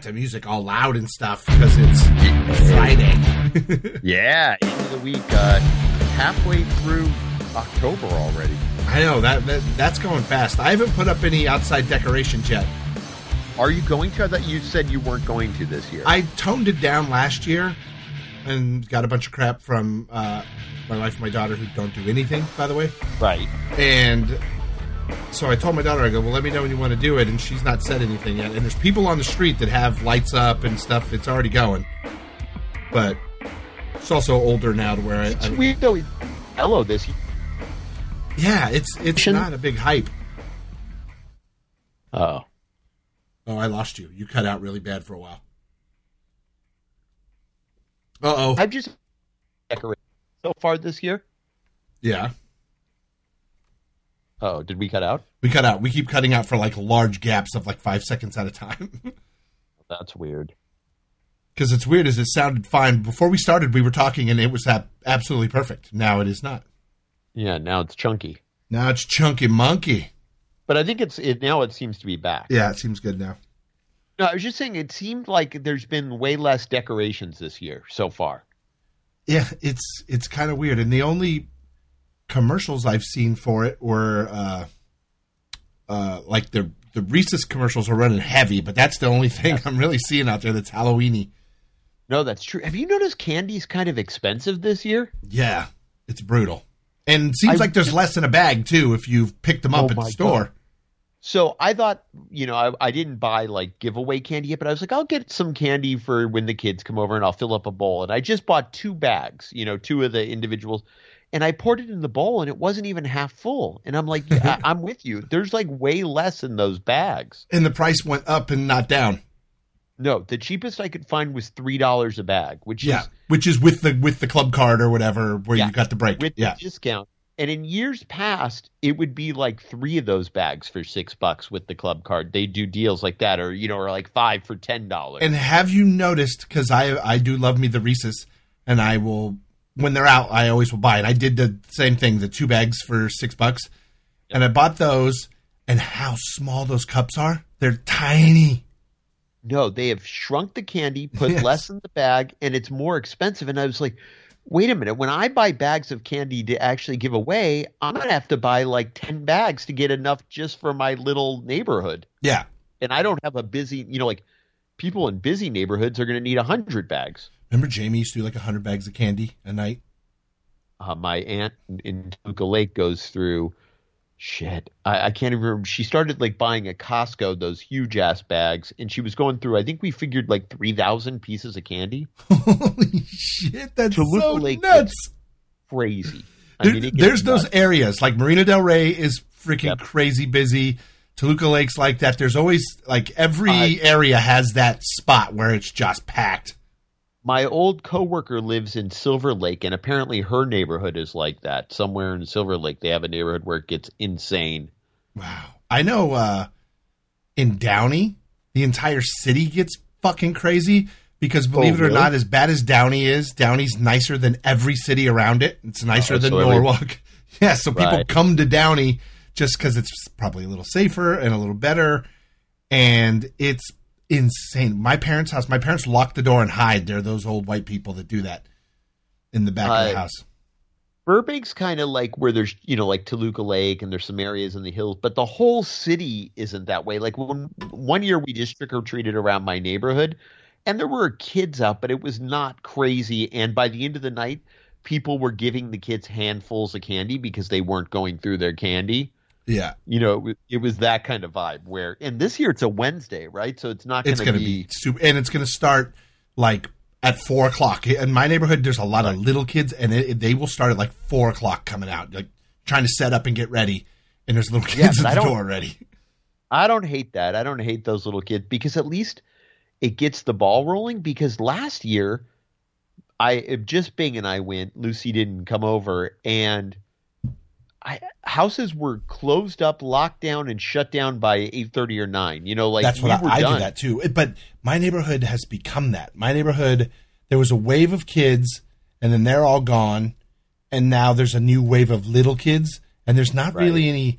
got the music all loud and stuff because it's Friday. yeah, end of the week, uh, halfway through October already. I know that, that that's going fast. I haven't put up any outside decorations yet. Are you going to? That you said you weren't going to this year. I toned it down last year and got a bunch of crap from uh, my wife and my daughter who don't do anything, by the way. Right. And so I told my daughter, I go, well, let me know when you want to do it. And she's not said anything yet. And there's people on the street that have lights up and stuff. It's already going. But it's also older now to where it's I, weird though. Hello, this. Yeah, it's it's not a big hype. Oh. Oh, I lost you. You cut out really bad for a while. Uh oh. I've just decorated so far this year. Yeah. Oh, did we cut out? We cut out. We keep cutting out for like large gaps of like five seconds at a time. That's weird. Because it's weird as it sounded fine before we started. We were talking and it was absolutely perfect. Now it is not. Yeah, now it's chunky. Now it's chunky monkey. But I think it's it now. It seems to be back. Yeah, it seems good now. No, I was just saying it seemed like there's been way less decorations this year so far. Yeah, it's it's kind of weird, and the only commercials I've seen for it were uh, uh, like the the Reese's commercials are running heavy, but that's the only thing yes. I'm really seeing out there that's Halloweeny. No, that's true. Have you noticed candy's kind of expensive this year? Yeah, it's brutal, and seems I, like there's less in a bag too if you've picked them up oh at the store. God. So I thought, you know, I, I didn't buy like giveaway candy yet, but I was like, I'll get some candy for when the kids come over and I'll fill up a bowl. And I just bought two bags, you know, two of the individuals and I poured it in the bowl and it wasn't even half full. And I'm like, yeah, I'm with you. There's like way less in those bags. And the price went up and not down. No, the cheapest I could find was three dollars a bag, which yeah, is which is with the with the club card or whatever where yeah, you got the break with yeah. the discount. And in years past, it would be like three of those bags for six bucks with the club card. They do deals like that, or you know, or like five for ten dollars. And have you noticed? Because I I do love me the Reese's, and I will when they're out, I always will buy it. I did the same thing, the two bags for six bucks, and I bought those. And how small those cups are? They're tiny. No, they have shrunk the candy, put yes. less in the bag, and it's more expensive. And I was like, wait a minute, when I buy bags of candy to actually give away, I'm gonna have to buy like ten bags to get enough just for my little neighborhood. Yeah, and I don't have a busy, you know, like people in busy neighborhoods are gonna need a hundred bags. Remember Jamie used to do like hundred bags of candy a night. Uh, my aunt in Toluca Lake goes through shit. I, I, can't even remember. She started like buying at Costco those huge ass bags, and she was going through. I think we figured like three thousand pieces of candy. Holy shit! That's Toluca so Lake nuts. Crazy. There, mean, there's nuts. those areas like Marina Del Rey is freaking yep. crazy busy. Toluca Lake's like that. There's always like every uh, area has that spot where it's just packed my old coworker lives in Silver Lake, and apparently her neighborhood is like that. Somewhere in Silver Lake, they have a neighborhood where it gets insane. Wow, I know. Uh, in Downey, the entire city gets fucking crazy because believe oh, it or really? not, as bad as Downey is, Downey's nicer than every city around it. It's nicer oh, than so Norwalk. yeah, so people right. come to Downey just because it's probably a little safer and a little better, and it's insane. My parents' house, my parents lock the door and hide. They're those old white people that do that in the back uh, of the uh, house. Burbank's kind of like where there's, you know, like Toluca Lake and there's some areas in the hills, but the whole city isn't that way. Like when one year we just trick or treated around my neighborhood and there were kids out, but it was not crazy. And by the end of the night, people were giving the kids handfuls of candy because they weren't going through their candy. Yeah, you know, it, it, was that kind of vibe. Where and this year it's a Wednesday, right? So it's not. Going to be, be super, and it's going to start like at four o'clock. In my neighborhood, there's a lot of little kids, and it, they will start at like four o'clock coming out, like trying to set up and get ready. And there's little kids at the door already. I don't hate that. I don't hate those little kids because at least it gets the ball rolling. Because last year, I just Bing and I went. Lucy didn't come over, and I, houses were closed up, locked down, and shut down by eight thirty or nine. You know, like that's what I, I do that too. But my neighborhood has become that. My neighborhood, there was a wave of kids, and then they're all gone, and now there's a new wave of little kids, and there's not right. really any.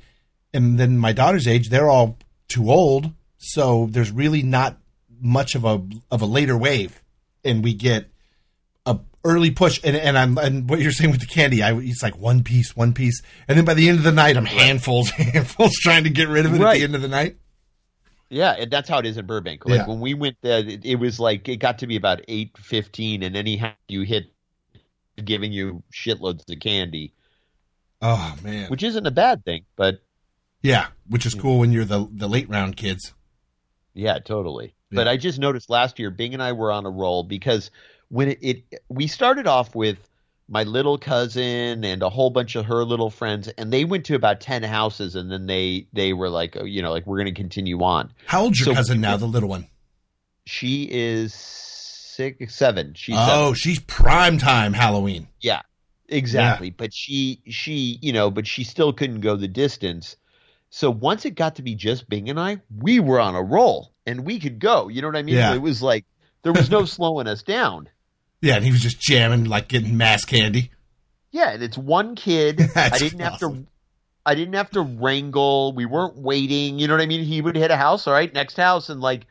And then my daughter's age, they're all too old, so there's really not much of a of a later wave, and we get early push. And and I'm and what you're saying with the candy, I it's like one piece, one piece, and then by the end of the night, I'm handfuls, handfuls trying to get rid of it right. at the end of the night. Yeah, and that's how it is in Burbank. Like yeah. when we went there, it, it, was like it got to be about eight fifteen, and anyhow you hit giving you shitloads of candy. Oh man, which isn't a bad thing, but yeah, which is hmm. cool when you're the the late round kids. Yeah, totally. Yeah. But I just noticed last year, Bing and I were on a roll because when it, it we started off with my little cousin and a whole bunch of her little friends, and they went to about ten houses, and then they they were like, oh, you know, like we're going to continue on. How old's your so, cousin now, the little one? She is six, seven. She's oh, seven. she's prime time Halloween. Yeah, exactly. Yeah. But she she you know, but she still couldn't go the distance. So once it got to be just Bing and I, we were on a roll and we could go. You know what I mean? Yeah. It was like there was no slowing us down. Yeah, and he was just jamming, like getting mass candy. Yeah, and it's one kid. I didn't awesome. have to. I didn't have to wrangle. We weren't waiting. You know what I mean? He would hit a house. All right, next house, and like,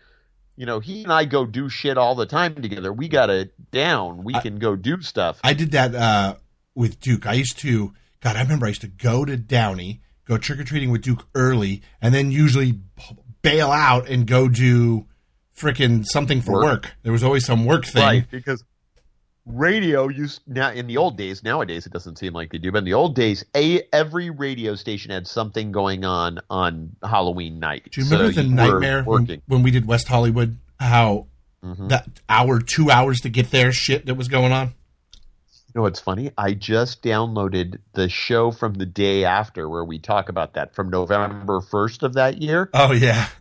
you know, he and I go do shit all the time together. We got it down. We I, can go do stuff. I did that uh, with Duke. I used to. God, I remember I used to go to Downey go trick or treating with Duke early, and then usually bail out and go do freaking something for work. work. There was always some work thing, right? Because radio used now in the old days. Nowadays, it doesn't seem like they do, but in the old days, a every radio station had something going on on Halloween night. Do you remember so the you nightmare when, when, we did West Hollywood? How mm-hmm. that hour, two hours to get there, shit that was going on. You know what's funny? I just downloaded the show from the day after where we talk about that from November 1st of that year. Oh, yeah.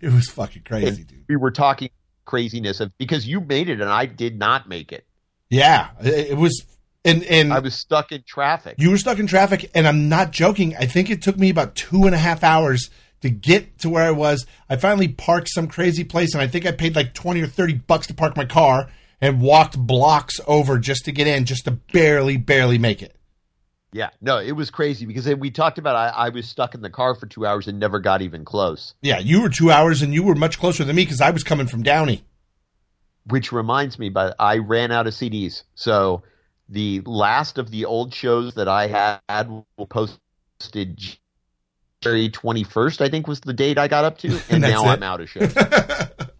It was fucking crazy, dude. We were talking craziness of because you made it and I did not make it. Yeah, it was and and I was stuck in traffic. You were stuck in traffic, and I'm not joking. I think it took me about two and a half hours to get to where I was. I finally parked some crazy place, and I think I paid like twenty or thirty bucks to park my car and walked blocks over just to get in, just to barely, barely make it. Yeah, no, it was crazy because we talked about I, I, was stuck in the car for two hours and never got even close. Yeah, you were two hours and you were much closer than me because I was coming from Downey. Which reminds me, but I ran out of CDs, so the last of the old shows that I had will posted January twenty first. I think was the date I got up to, and now it. I'm out of shows.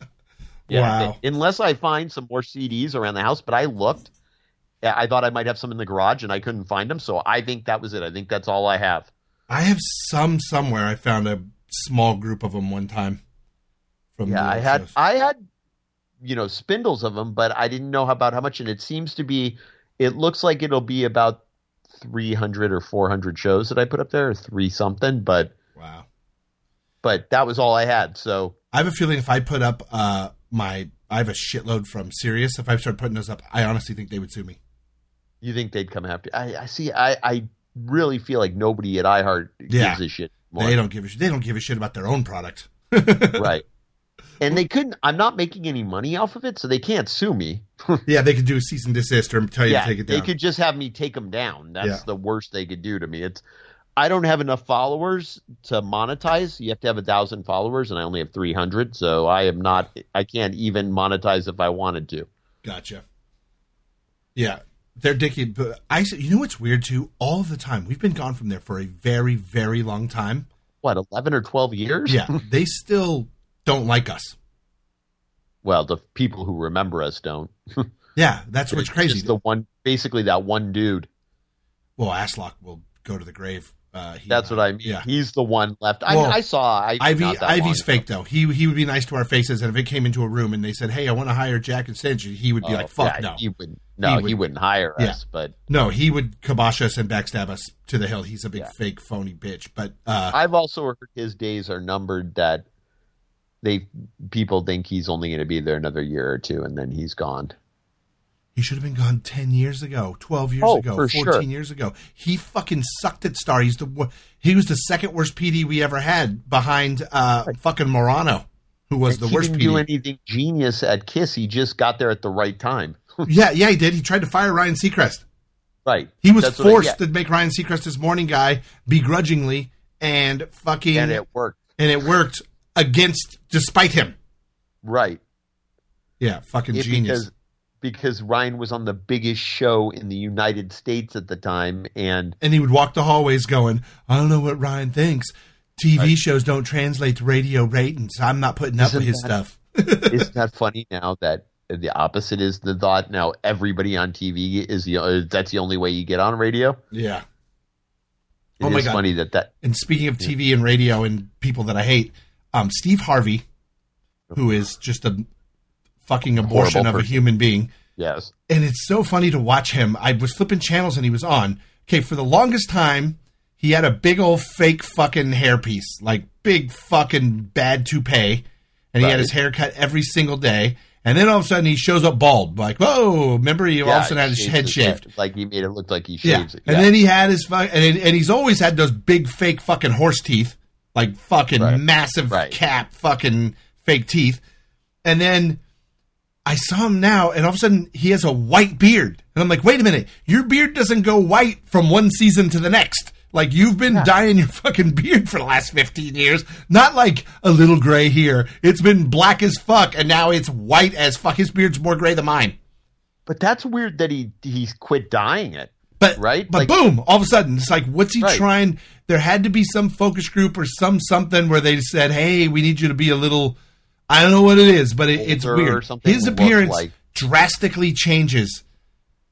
Yeah, wow. Unless I find some more CDs around the house, but I looked. I thought I might have some in the garage and I couldn't find them, so I think that was it. I think that's all I have. I have some somewhere. I found a small group of them one time. From yeah, I had shows. I had you know spindles of them, but I didn't know about how much. And it seems to be. It looks like it'll be about three hundred or four hundred shows that I put up there, or three something. But wow. But that was all I had. So I have a feeling if I put up uh, my I have a shitload from Sirius. If I start putting those up, I honestly think they would sue me. You think they'd come after? I, I see. I, I really feel like nobody at iHeart yeah. gives a shit. More. They don't give a shit. They don't give a shit about their own product. right. And they couldn't. I'm not making any money off of it, so they can't sue me. yeah, they could do a cease and desist or tell you yeah, to take it down. They could just have me take them down. That's yeah. the worst they could do to me. It's I don't have enough followers to monetize. You have to have a thousand followers, and I only have three hundred. So I am not. I can't even monetize if I wanted to. Gotcha. Yeah, they're dicky. But I, you know what's weird too? All the time we've been gone from there for a very, very long time. What, eleven or twelve years? Yeah, they still don't like us. Well, the people who remember us don't. yeah, that's what's crazy. the one, basically that one dude. Well, Aslock will go to the grave uh, That's what I mean. Yeah. He's the one left. I, well, I saw I, Ivy. Ivy's fake though. He he would be nice to our faces, and if it came into a room and they said, "Hey, I want to hire Jack and Cinch," he would be oh, like, "Fuck yeah, no." He would no. He, would, not hire yeah. us. But no, he would kibosh us and backstab us to the hill. He's a big fake phony bitch. But uh, I've also heard his days are numbered. That they people think he's only going to be there another year or two, and then he's gone. He should have been gone 10 years ago, 12 years oh, ago, 14 sure. years ago. He fucking sucked at Star. He's the he was the second worst PD we ever had behind uh, fucking Morano, who was and the worst didn't PD. do anything genius at Kiss. He just got there at the right time. yeah, yeah, he did. He tried to fire Ryan Seacrest. Right. He was That's forced to make Ryan Seacrest his morning guy begrudgingly and fucking And it worked. And it worked against despite him. Right. Yeah, fucking It- genius. Because Ryan was on the biggest show in the United States at the time, and and he would walk the hallways going, I don't know what Ryan thinks. TV Right. shows don't translate to radio ratings. I'm not putting up Isn't with his stuff. isn't that funny now that the opposite is the thought? Now everybody on TV is the uh, that's the only way you get on radio. Yeah. It Oh my God. funny that that And speaking of TV and radio and people that I hate, um, Steve Harvey, who is just a fucking abortion of a human being, yes and it's so funny to watch him. I was flipping channels and he was on. Okay, for the longest time, he had a big old fake fucking hairpiece, like big fucking bad toupee, and he had his hair cut every single day. And then all of a sudden he shows up bald, like whoa! Remember he all of a sudden had his head shaved. like he made it look like he Yeah, shaves it. and then he had his fu- and, and he's always had those big fake fucking horse teeth, like fucking Right. massive Right. cap fucking fake teeth. And then I saw him now, and all of a sudden he has a white beard, and I'm like, wait a minute, your beard doesn't go white from one season to the next. Like you've been Yeah. dyeing your fucking beard for the last 15 years, not like a little gray here. It's been black as fuck, and now it's white as fuck. His beard's more gray than mine. but that's weird that he he quit dyeing it. But Right? but Like- boom! All of a sudden, it's like, what's he Right. trying? There had to be some focus group or some something where they said, "Hey, we need you to be a little." I don't know what it is, but it, it's weird. something His appearance like- drastically changes,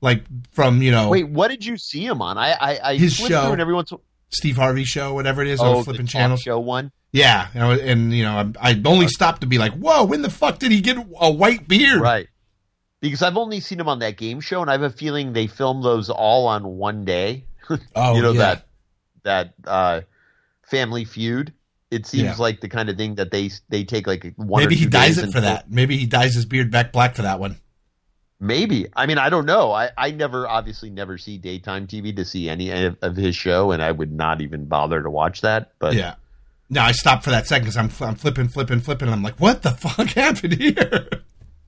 like from you know Wait, what did you see him on? I I, I His show. and every once. Steve Harvey show, whatever it is, Oh, flipping talk channels. show one. Yeah, you know, and you know, I, I only stopped to be like, "Whoa, when the fuck did he get a white beard?" Right. Because I've only seen him on that game show, and I have a feeling they filmed those all on one day. Oh, you know yeah. that that uh, Family Feud. It seems Yeah. like the kind of thing that they they take like one. Maybe he dyes it for that. Maybe he dyes his beard back black for that one. Maybe. I mean, I don't know. I, I never, obviously, never see daytime TV to see any of, of his show, and I would not even bother to watch that. But Yeah. No, I stopped for that second because I'm, I'm flipping, flipping, flipping. And I'm like, what the fuck happened here?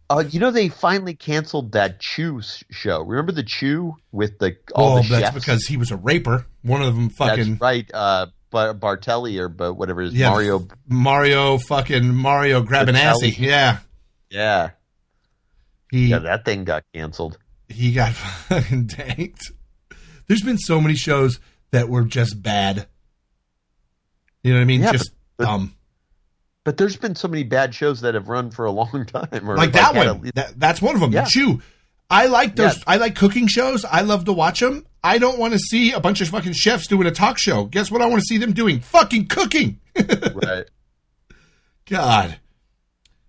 uh, you know, they finally canceled that Chew show. Remember the Chew with the all Well, the that's chefs? because he was a raper. One of them fucking That's right. Uh, Bar- Bartelli or but whatever his Yeah, Mario. Mario fucking Mario assy. Yeah. Yeah, He yeah, that thing got canceled. he got fucking tanked. There's been so many shows that were just bad. You know what I mean? Yeah, just but- um But there's been so many bad shows that have run for a long time. Or like that had one. That, that's one of them. Yeah. Chew. I like those. I like cooking shows. I love to watch them. I don't want to see a bunch of fucking chefs doing a talk show. Guess what? I want to see them doing fucking cooking. right. God.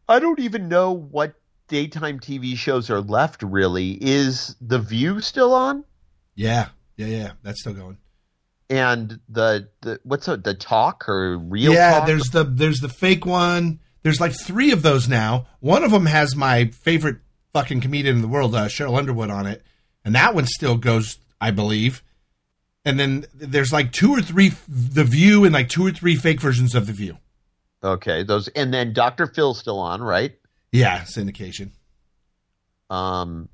I don't even know what daytime TV shows are left. Really, is The View still on? Yeah. Yeah. Yeah. That's still going. And the, the what's the talk or real? yeah. Talk? There's the there's the fake one. There's like three of those now. One of them has my favorite fucking comedian in the world, uh, Sheryl Underwood, on it, and that one still goes, I believe. And then there's like two or three The View and like two or three fake versions of The View. okay. Those and then Dr. Phil's still on, right? Yeah, syndication. Um,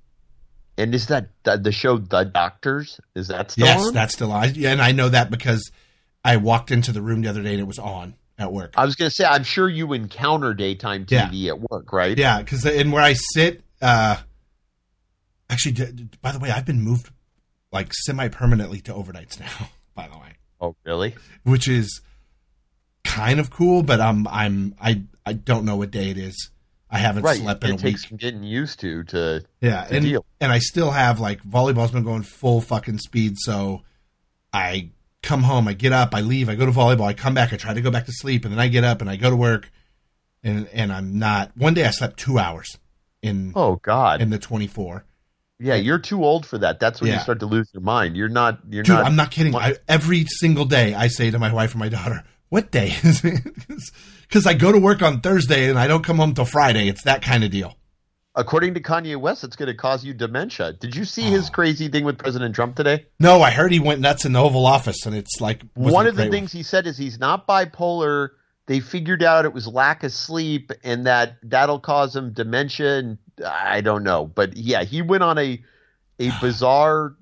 and is that the, the show The Doctors? Is that still on? yes, on? that's still on. Yeah, and I know that because I walked into the room the other day and it was on at work. I was going to say, I'm sure you encounter daytime TV at work, right? Yeah, because and where I sit, uh, actually, d- d- by the way, I've been moved like semi permanently to overnights now. By the way, Oh, really? which is kind of cool, but I'm I'm I I don't know what day it is. I haven't Right. slept in it a week. takes some getting used to. To Yeah, the and deal. and I still have like volleyball's been going full fucking speed. So I come home, I get up, I leave, I go to volleyball, I come back, I try to go back to sleep, and then I get up and I go to work, and and I'm not. One day I slept two hours in oh God, in the 24. Yeah, you're too old for that. That's when Yeah. you start to lose your mind. You're not. You're Dude, not. I'm not kidding. I, every single day I say to my wife and my daughter, "What day is it?" Because I go to work on Thursday and I don't come home till Friday. It's that kind of deal. According to Kanye West, it's going to cause you dementia. Did you see his Oh. crazy thing with President Trump today? No, I heard he went nuts in the Oval Office, and it's like One of the things he said is he's not bipolar. They figured out it was lack of sleep, and that that'll cause him dementia. And I don't know, but yeah, he went on a a bizarre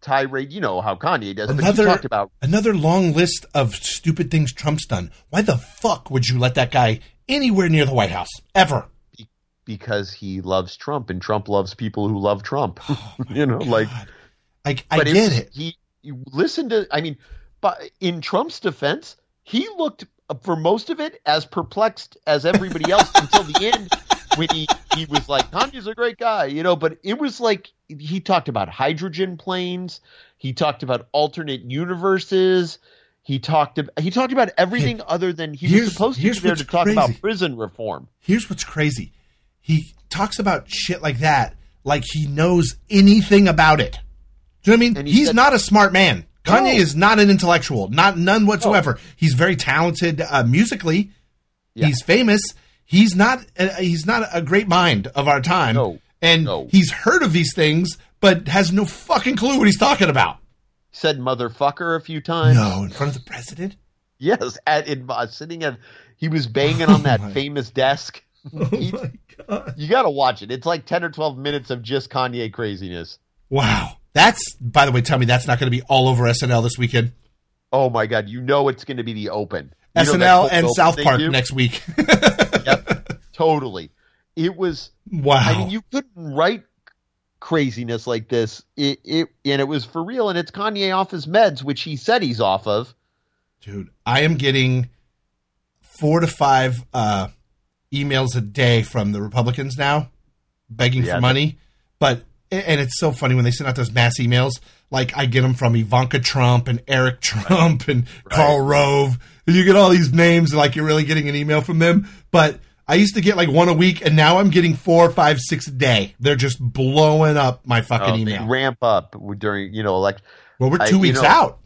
tirade. You know how Kanye does. but Another- he talked about Another long list of stupid things Trump's done. Why the fuck would you let that guy anywhere near the White House ever? because he loves Trump and Trump loves people who love Trump. Oh you know, God. like I, I get it. He you listen to. I mean, but in Trump's defense, he looked uh, for most of it as perplexed as everybody else until the end when he he was like, Kanye's a great guy, you know. But it was like he talked about hydrogen planes. He talked about alternate universes. He talked about he talked about everything other than he was supposed to be there to talk about prison reform. Here's what's crazy. He talks about shit like that like he knows anything about it. Do you know what I mean? And he He's said- not a smart man. Kanye No. is not an intellectual, not none whatsoever. He's very talented uh, musically. Yeah. He's famous. He's not. Uh, he's not a great mind of our time. No. and No. he's heard of these things, but has no fucking clue what he's talking about. Said motherfucker a few times. No, in front of the president. Yes, at in, uh, sitting at he was banging on that Oh my- famous desk. Oh He- my god! You got to watch it. It's like 10 or 12 minutes of just Kanye craziness. Wow. That's by the way. Tell me that's not going to be all over SNL this weekend. Oh my god, you know it's going to be the open. You SNL and South Park do? next week. Totally. It was wow. I mean you couldn't write craziness like this. It it and it was for real and it's Kanye off his meds which he said he's off of. Dude, I am getting four to five uh, emails a day from the Republicans now, begging Yeah, for money. But and it's so funny when they send out those mass emails. Like I get them from Ivanka Trump and Eric Trump and Karl Rove, and you get all these names like you're really getting an email from them. But I used to get like one a week, and now I'm getting four, five, six a day. They're just blowing up my fucking Oh, email. ramp up during, you know, like. well, we're I- two you weeks know- out.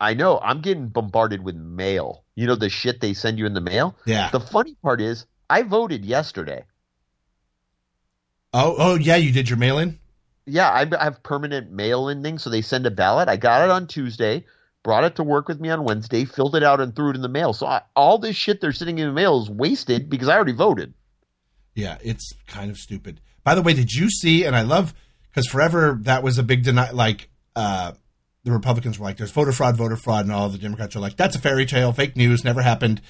I know I'm getting bombarded with mail. You know the shit they send you in the mail? Yeah. The funny part is I voted yesterday. Oh, oh yeah, you did your mail in. Yeah, I I have permanent mail in thing, so they send a ballot. I got it on Tuesday, brought it to work with me on Wednesday, filled it out, and threw it in the mail. So I, all this shit they're sitting in the mail is wasted because I already voted. Yeah, it's kind of stupid. By the way, did you see? And I love because forever that was a big deny. Like uh, the Republicans were like, "There's voter fraud, voter fraud," and all the Democrats are like, "That's a fairy tale, fake news, never happened."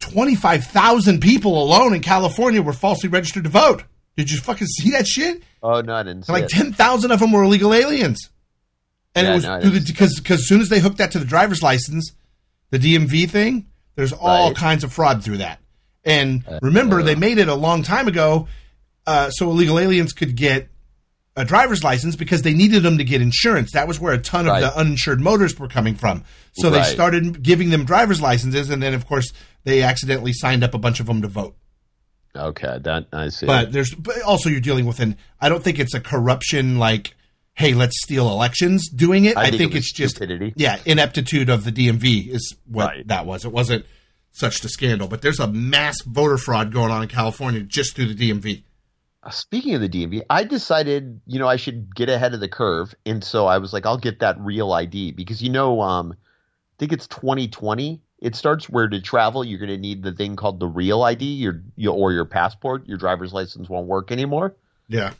Twenty five thousand people alone in California were falsely registered to vote. Did you fucking see that shit? Oh no, I didn't see Like it. ten thousand of them were illegal aliens, and Yeah, it was no, I through the because because as soon as they hooked that to the driver's license, the DMV thing, there's all Right. kinds of fraud through that. And remember, they made it a long time ago, uh, so illegal aliens could get a driver's license because they needed them to get insurance. That was where a ton of the uninsured motorists were coming from. So they started giving them driver's licenses, and then of course they accidentally signed up a bunch of them to vote. Okay, that I see. But there's but also you're dealing with an. I don't think it's a corruption like, hey, let's steal elections. Doing it, I, think think, it it's just stupidity. yeah, ineptitude of the DMV is what Right. that was. It wasn't such a scandal, but there's a mass voter fraud going on in California just through the DMV. Uh, Speaking of the DMV, I decided, you know, I should get ahead of the curve, and so I was like, I'll get that real ID because you know, um, I think it's 2020. It starts where to travel, you're going to need the thing called the real ID, your, your or your passport. Your driver's license won't work anymore. Yeah,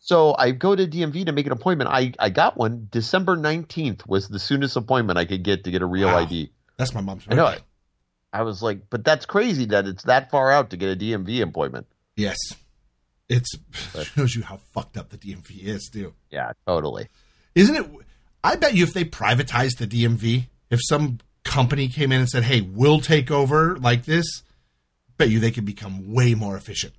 So I go to DMV to make an appointment. I, I got one. December 19th was the soonest appointment I could get to get a real Wow. ID. that's my mom's. I know birthday. it. I was like, but that's crazy that it's that far out to get a DMV appointment. Yes, It shows you how fucked up the DMV is, too. Yeah, totally. Isn't it? I bet you if they privatized the DMV, if some company came in and said, "Hey, we'll take over like this," bet you they could become way more efficient.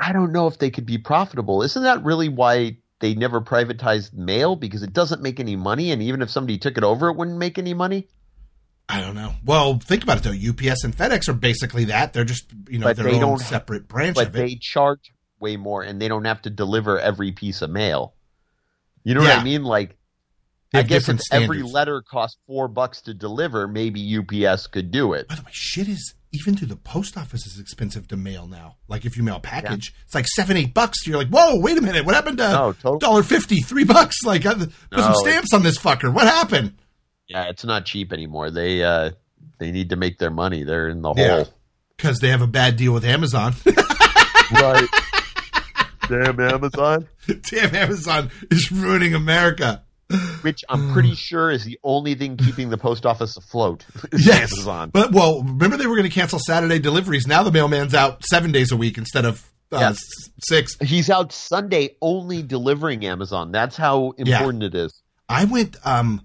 I don't know if they could be profitable. Isn't that really why they never privatized mail? Because it doesn't make any money, and even if somebody took it over, it wouldn't make any money. I don't know. Well, think about it though. UPS and FedEx are basically that. They're just you know But their they own separate branch But of it. they charge way more, and they don't have to deliver every piece of mail. You know what I mean? Like, I guess if different every letter costs four bucks to deliver, maybe UPS could do it. By the way, shit is even to the post office is expensive to mail now. Like if you mail a package, it's like seven, eight bucks. You're like, whoa, wait a minute, what happened to No, totally. dollar fifty, three bucks? Like I put some stamps on this fucker. What happened? Yeah, it's not cheap anymore. They uh, they need to make their money. They're in the Yeah. hole. Because they have a bad deal with Amazon. Right. Damn Amazon. Damn, Amazon is ruining America. Which I'm pretty sure is the only thing keeping the post office afloat. Yes, Amazon. but well, remember they were going to cancel Saturday deliveries. Now the mailman's out seven days a week instead of uh, yeah. six. He's out Sunday only delivering Amazon. That's how important yeah. it is. I went um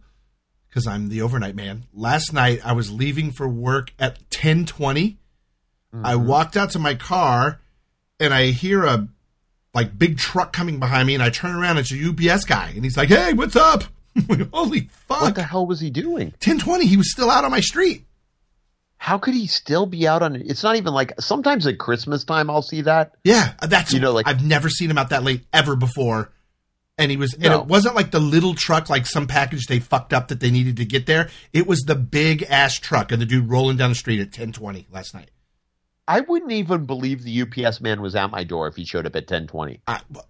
because I'm the overnight man. Last night I was leaving for work at ten twenty. Mm-hmm. I walked out to my car and I hear a like big truck coming behind me, and I turn around. It's a UPS guy, and he's like, "Hey, what's up?" Holy fuck! What the hell was he doing? Ten twenty. He was still out on my street. How could he still be out on? It's not even like sometimes at Christmas time I'll see that. Yeah, that's you know like I've never seen him out that late ever before. And he was, no. and it wasn't like the little truck, like some package they fucked up that they needed to get there. It was the big ass truck, and the dude rolling down the street at ten twenty last night. I wouldn't even believe the UPS man was at my door if he showed up at ten twenty.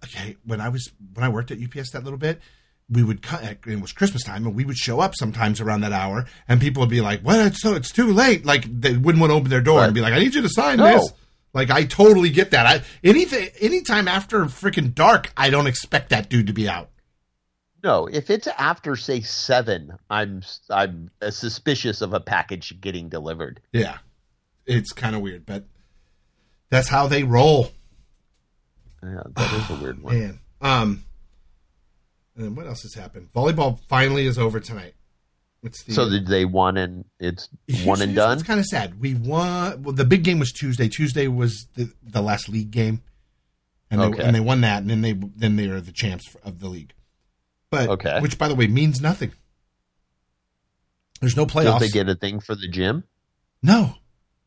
okay, when I was when I worked at UPS that little bit, we would cut. It was Christmas time, and we would show up sometimes around that hour, and people would be like, "What? It's so it's too late." Like they wouldn't want to open their door right. and be like, "I need you to sign no. this." Like I totally get that. I anything anytime after freaking dark, I don't expect that dude to be out. No, if it's after say seven, I'm I'm suspicious of a package getting delivered. Yeah, it's kind of weird, but that's how they roll. Yeah, that is a weird one. Man, um, and then what else has happened? Volleyball finally is over tonight. The, so did they won and it's one and done? It's kind of sad. We won. Well, the big game was Tuesday. Tuesday was the, the last league game, and they, okay. and they won that, and then they then they are the champs of the league. But okay. which by the way means nothing. There's no playoffs. Did they get a thing for the gym? No,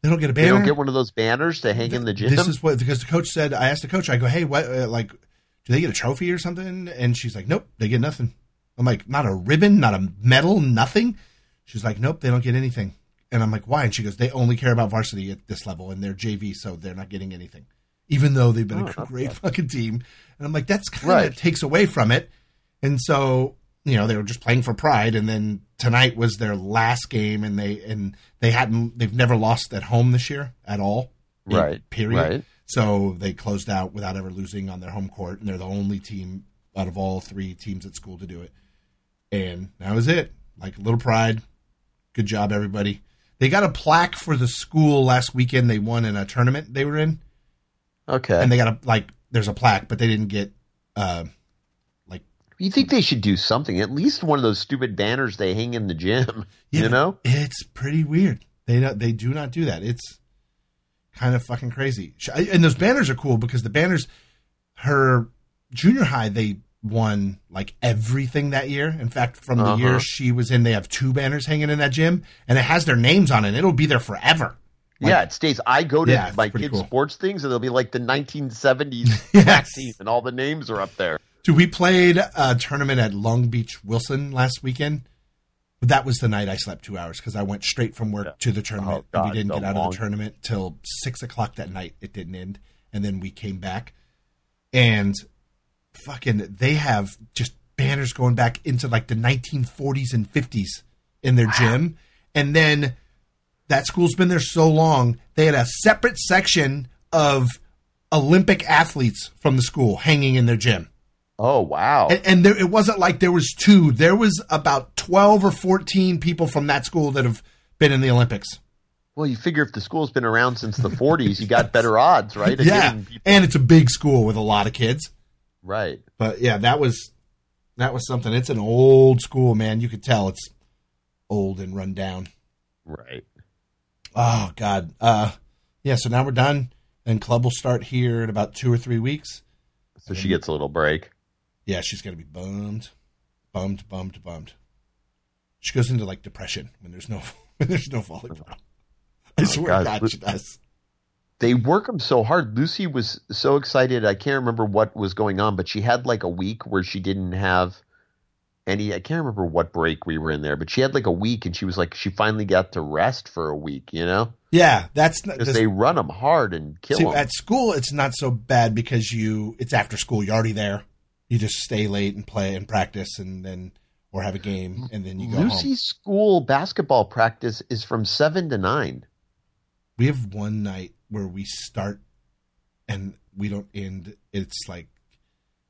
they don't get a banner. They don't get one of those banners to hang in the gym. This is what because the coach said. I asked the coach. I go, hey, what? Uh, like, do they get a trophy or something? And she's like, nope, they get nothing. I'm like, not a ribbon, not a medal, nothing. She's like, nope, they don't get anything. And I'm like, why? And she goes, they only care about varsity at this level, and they're JV, so they're not getting anything, even though they've been oh, a great fucking team. And I'm like, that's kind of right. takes away from it. And so you know they were just playing for pride and then tonight was their last game and they and they hadn't they've never lost at home this year at all right period. right. so they closed out without ever losing on their home court and they're the only team out of all three teams at school to do it. And that was it. Like a little pride. Good job everybody. They got a plaque for the school last weekend they won in a tournament they were in. Okay. And they got a like there's a plaque but they didn't get uh you think they should do something? At least one of those stupid banners they hang in the gym. Yeah, you know, it's pretty weird. They don't, they do not do that. It's kind of fucking crazy. And those banners are cool because the banners, her junior high, they won like everything that year. In fact, from the uh-huh. year she was in, they have two banners hanging in that gym, and it has their names on it. It'll be there forever. Like, yeah, it stays. I go to yeah, my kids' cool. sports things, and they'll be like the 1970s yes. and all the names are up there. Dude, we played a tournament at Long Beach Wilson last weekend. But that was the night I slept two hours because I went straight from work yeah. to the tournament. Oh, God, we didn't get out long... of the tournament till six o'clock that night. It didn't end, and then we came back, and fucking they have just banners going back into like the 1940s and 50s in their wow. gym, and then that school's been there so long they had a separate section of Olympic athletes from the school hanging in their gym. Oh wow! And, and there, it wasn't like there was two. There was about twelve or fourteen people from that school that have been in the Olympics. Well, you figure if the school's been around since the '40s, you got better odds, right? yeah, and it's a big school with a lot of kids. Right. But yeah, that was that was something. It's an old school, man. You could tell it's old and run down. Right. Oh God. Uh, yeah. So now we're done, and club will start here in about two or three weeks. So she gets a little break yeah, she's gonna be bummed, bummed, bummed, bummed. She goes into like depression when there's no when there's no volleyball. I oh, swear God, God she does. They work them so hard. Lucy was so excited. I can't remember what was going on, but she had like a week where she didn't have any. I can't remember what break we were in there, but she had like a week, and she was like, she finally got to rest for a week. You know? Yeah, that's because they run them hard and kill see, them. At school, it's not so bad because you it's after school. You're already there you just stay late and play and practice and then or have a game and then you go Lucy's home. school basketball practice is from seven to nine. We have one night where we start and we don't end. It's like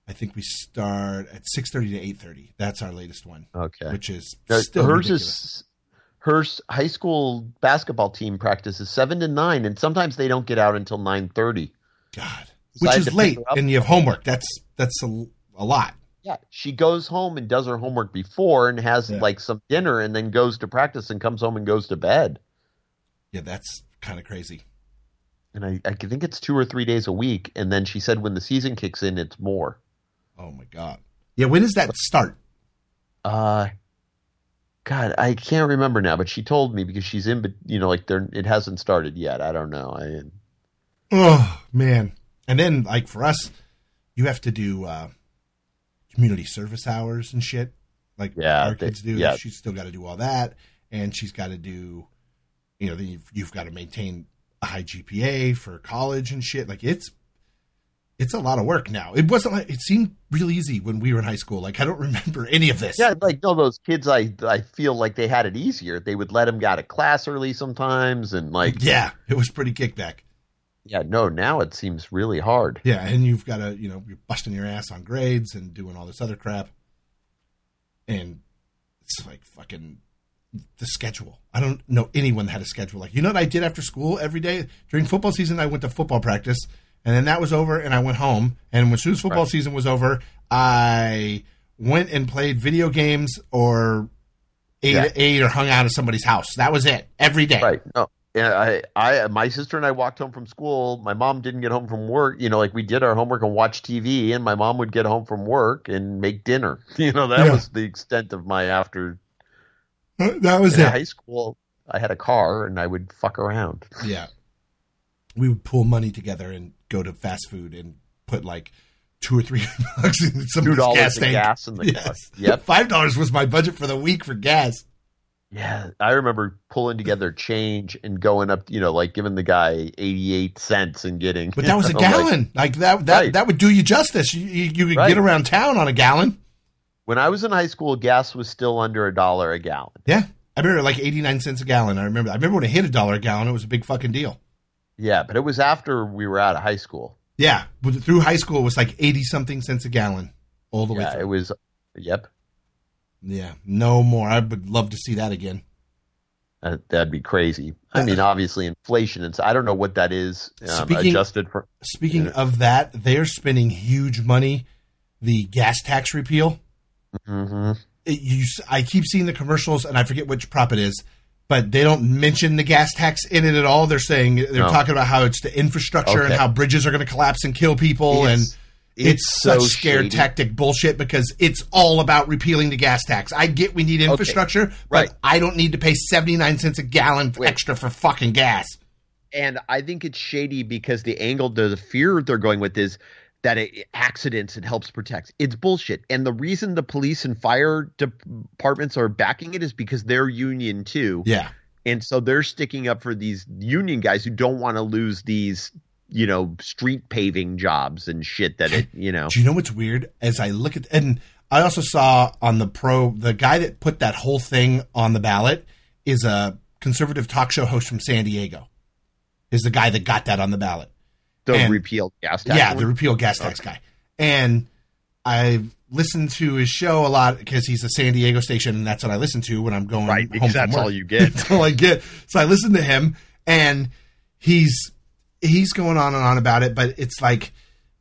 I think we start at six thirty to eight thirty. That's our latest one. Okay, which is now, still hers ridiculous. is her high school basketball team practice is seven to nine, and sometimes they don't get out until nine thirty. God, which is late, and you have homework. That's that's a, a lot. Yeah, she goes home and does her homework before and has yeah. like some dinner, and then goes to practice and comes home and goes to bed. Yeah, that's kind of crazy. And I, I think it's two or three days a week, and then she said when the season kicks in, it's more. Oh my god! Yeah, when does that start? Uh, God, I can't remember now, but she told me because she's in, but you know, like there, it hasn't started yet. I don't know. I. Oh man! And then, like for us, you have to do uh, community service hours and shit. Like yeah, our kids do. Yeah. She's still got to do all that, and she's got to do, you know, you've, you've got to maintain a high GPA for college and shit. Like it's it's a lot of work now. It wasn't like it seemed real easy when we were in high school. Like I don't remember any of this. Yeah, like no, those kids. I I feel like they had it easier. They would let them get out of class early sometimes, and like yeah, it was pretty kickback. Yeah, no, now it seems really hard. Yeah, and you've got to you know you're busting your ass on grades and doing all this other crap, and it's like fucking the schedule. I don't know anyone that had a schedule like you know what I did after school every day during football season. I went to football practice and then that was over, and I went home. And when soon as football right. season was over, I went and played video games or ate, yeah. ate or hung out at somebody's house. That was it every day. Right. No. Yeah, I, I, my sister and I walked home from school. My mom didn't get home from work. You know, like we did our homework and watch TV, and my mom would get home from work and make dinner. You know, that yeah. was the extent of my after. Uh, that was it. High school, I had a car and I would fuck around. Yeah, we would pull money together and go to fast food and put like two or three bucks in some gas tank. gas in the yes. car. Yep. Five dollars was my budget for the week for gas. Yeah, I remember pulling together change and going up, you know, like giving the guy eighty-eight cents and getting. But that was know, a gallon. Like, like, that, that, right. that would do you justice. You, you, could right. get around town on a gallon. When I was in high school, gas was still under a dollar a gallon. Yeah, I remember like eighty-nine cents a gallon. I remember. I remember when it hit a dollar a gallon, it was a big fucking deal. Yeah, but it was after we were out of high school. Yeah, through high school it was like eighty something cents a gallon, all the yeah, way through. It was. Yep. Yeah, no more. I would love to see that again. Uh, that'd be crazy. I mean, obviously, inflation. And I don't know what that is um, speaking, adjusted for. Speaking you know. of that, they're spending huge money. The gas tax repeal. Mm-hmm. It, you, I keep seeing the commercials, and I forget which prop it is but they don't mention the gas tax in it at all. They're saying they're no. talking about how it's the infrastructure okay. and how bridges are going to collapse and kill people, it's, and it's, it's such so scared shady. tactic bullshit because it's all about repealing the gas tax. I get we need infrastructure, okay. right. but I don't need to pay seventy nine cents a gallon Wait. extra for fucking gas. And I think it's shady because the angle, the, the fear they're going with is that it, accidents it helps protect. It's bullshit. And the reason the police and fire departments are backing it is because they're union too. Yeah. And so they're sticking up for these union guys who don't want to lose these, you know, street paving jobs and shit that it, you know. Do you know what's weird? As I look at and I also saw on the pro the guy that put that whole thing on the ballot is a conservative talk show host from San Diego. Is the guy that got that on the ballot. The and, repealed gas tax. Yeah, one? the repeal gas tax okay. guy. And I listened to his show a lot because he's a San Diego station, and that's what I listen to when I'm going right, home. That's work. all you get. that's all I get. So I listen to him, and he's he's going on and on about it, but it's like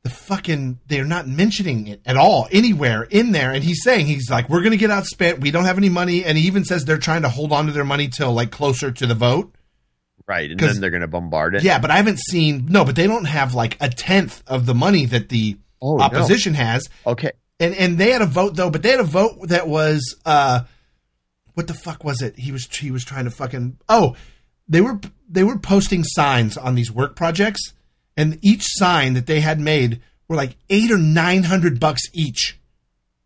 the fucking they're not mentioning it at all anywhere in there. And he's saying he's like, we're gonna get outspent. We don't have any money, and he even says they're trying to hold on to their money till like closer to the vote. Right, and then they're going to bombard it. Yeah, but I haven't seen no, but they don't have like a tenth of the money that the oh, opposition no. has. Okay, and and they had a vote though, but they had a vote that was uh, what the fuck was it? He was he was trying to fucking oh, they were they were posting signs on these work projects, and each sign that they had made were like eight or nine hundred bucks each.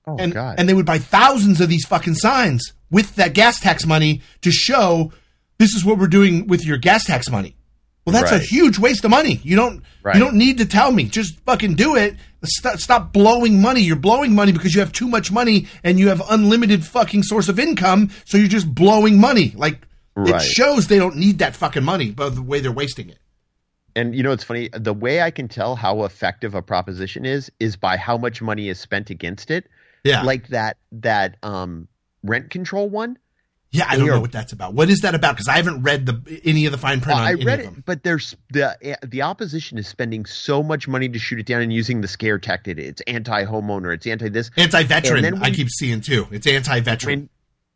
Oh and, God! And they would buy thousands of these fucking signs with that gas tax money to show this is what we're doing with your gas tax money. Well, that's right. a huge waste of money. You don't right. you don't need to tell me. Just fucking do it. Stop, stop blowing money. You're blowing money because you have too much money and you have unlimited fucking source of income. So you're just blowing money. Like right. it shows they don't need that fucking money, but the way they're wasting it. And you know, it's funny. The way I can tell how effective a proposition is is by how much money is spent against it. Yeah, like that that um, rent control one Yeah, I don't know what that's about. What is that about? Because I haven't read the any of the fine print. Well, I read it, but there's the the opposition is spending so much money to shoot it down and using the scare tactic. It's anti homeowner. It's anti this. Anti veteran. I keep seeing too. It's anti veteran.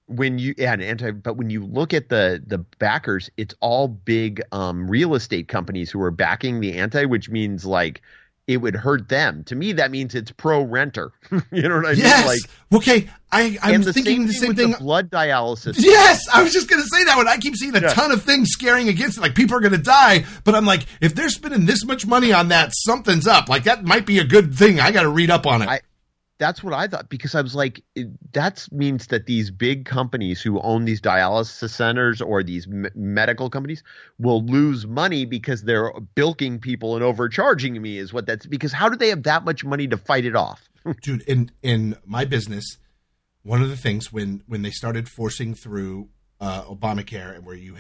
When, when, you yeah, anti, but when you look at the the backers, it's all big um, real estate companies who are backing the anti, which means like it would hurt them. To me, that means it's pro renter. you know what I yes. mean? Like, okay, I, I'm the thinking same the same thing. The blood dialysis. Yes, I was just going to say that one. I keep seeing a yeah. ton of things scaring against it. Like people are going to die, but I'm like, if they're spending this much money on that, something's up. Like that might be a good thing. I got to read up on it. I, that's what I thought because I was like, that means that these big companies who own these dialysis centers or these m- medical companies will lose money because they're bilking people and overcharging me. Is what that's because how do they have that much money to fight it off, dude? In in my business, one of the things when when they started forcing through uh, Obamacare and where you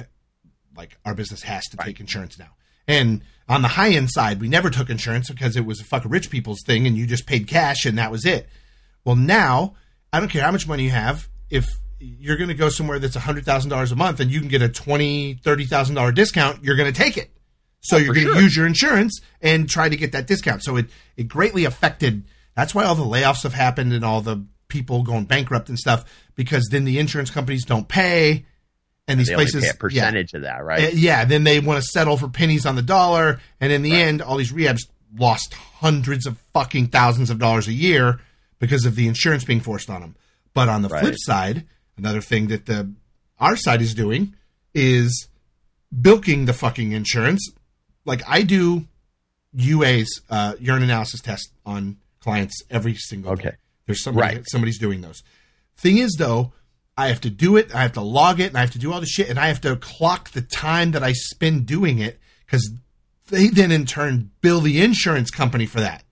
like our business has to right. take insurance now. And on the high end side, we never took insurance because it was a fucking rich people's thing and you just paid cash and that was it. Well, now I don't care how much money you have. If you're going to go somewhere that's $100,000 a month and you can get a $20,000, $30,000 discount, you're going to take it. So oh, you're going to sure. use your insurance and try to get that discount. So it, it greatly affected. That's why all the layoffs have happened and all the people going bankrupt and stuff because then the insurance companies don't pay and these places a percentage yeah, of that, right? Yeah, then they want to settle for pennies on the dollar, and in the right. end, all these rehabs lost hundreds of fucking thousands of dollars a year because of the insurance being forced on them. But on the right. flip side, another thing that the our side is doing is bilking the fucking insurance. Like I do UA's uh, urine analysis test on clients every single okay. day. There's somebody right. somebody's doing those. Thing is though, I have to do it, I have to log it, and I have to do all the shit, and I have to clock the time that I spend doing it because they then in turn bill the insurance company for that.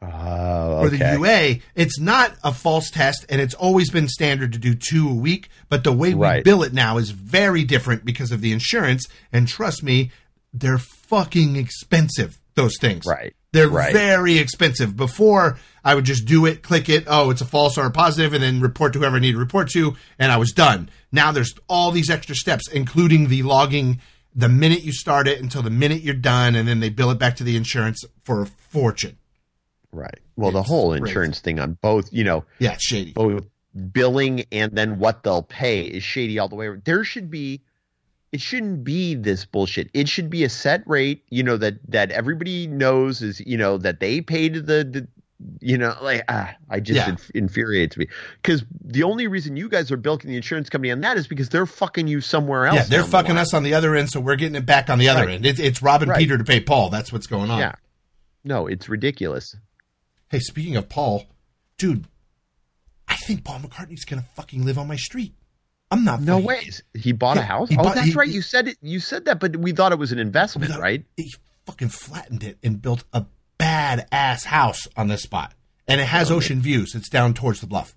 Oh, okay. For the UA, it's not a false test, and it's always been standard to do two a week. But the way we right. bill it now is very different because of the insurance. And trust me, they're fucking expensive. Those things, right? They're right. very expensive. Before I would just do it, click it. Oh, it's a false or a positive, and then report to whoever I need to report to, and I was done. Now there's all these extra steps, including the logging the minute you start it until the minute you're done, and then they bill it back to the insurance for a fortune. Right. Well, it's the whole insurance crazy. thing on both, you know, yeah, shady. Both billing and then what they'll pay is shady all the way. There should be it shouldn't be this bullshit. It should be a set rate, you know, that that everybody knows is, you know, that they paid the, the you know, like ah, I just yeah. inf- infuriates me because the only reason you guys are bilking the insurance company on that is because they're fucking you somewhere else. Yeah, they're fucking the us on the other end, so we're getting it back on the other right. end. It, it's robbing right. Peter to pay Paul. That's what's going on. Yeah, no, it's ridiculous. Hey, speaking of Paul, dude, I think Paul McCartney's gonna fucking live on my street. I'm not. No ways. He bought a house. Oh, bought, that's he, right. You said it. You said that, but we thought it was an investment, right? He fucking flattened it and built a bad ass house on this spot, and it has okay. ocean views. It's down towards the bluff.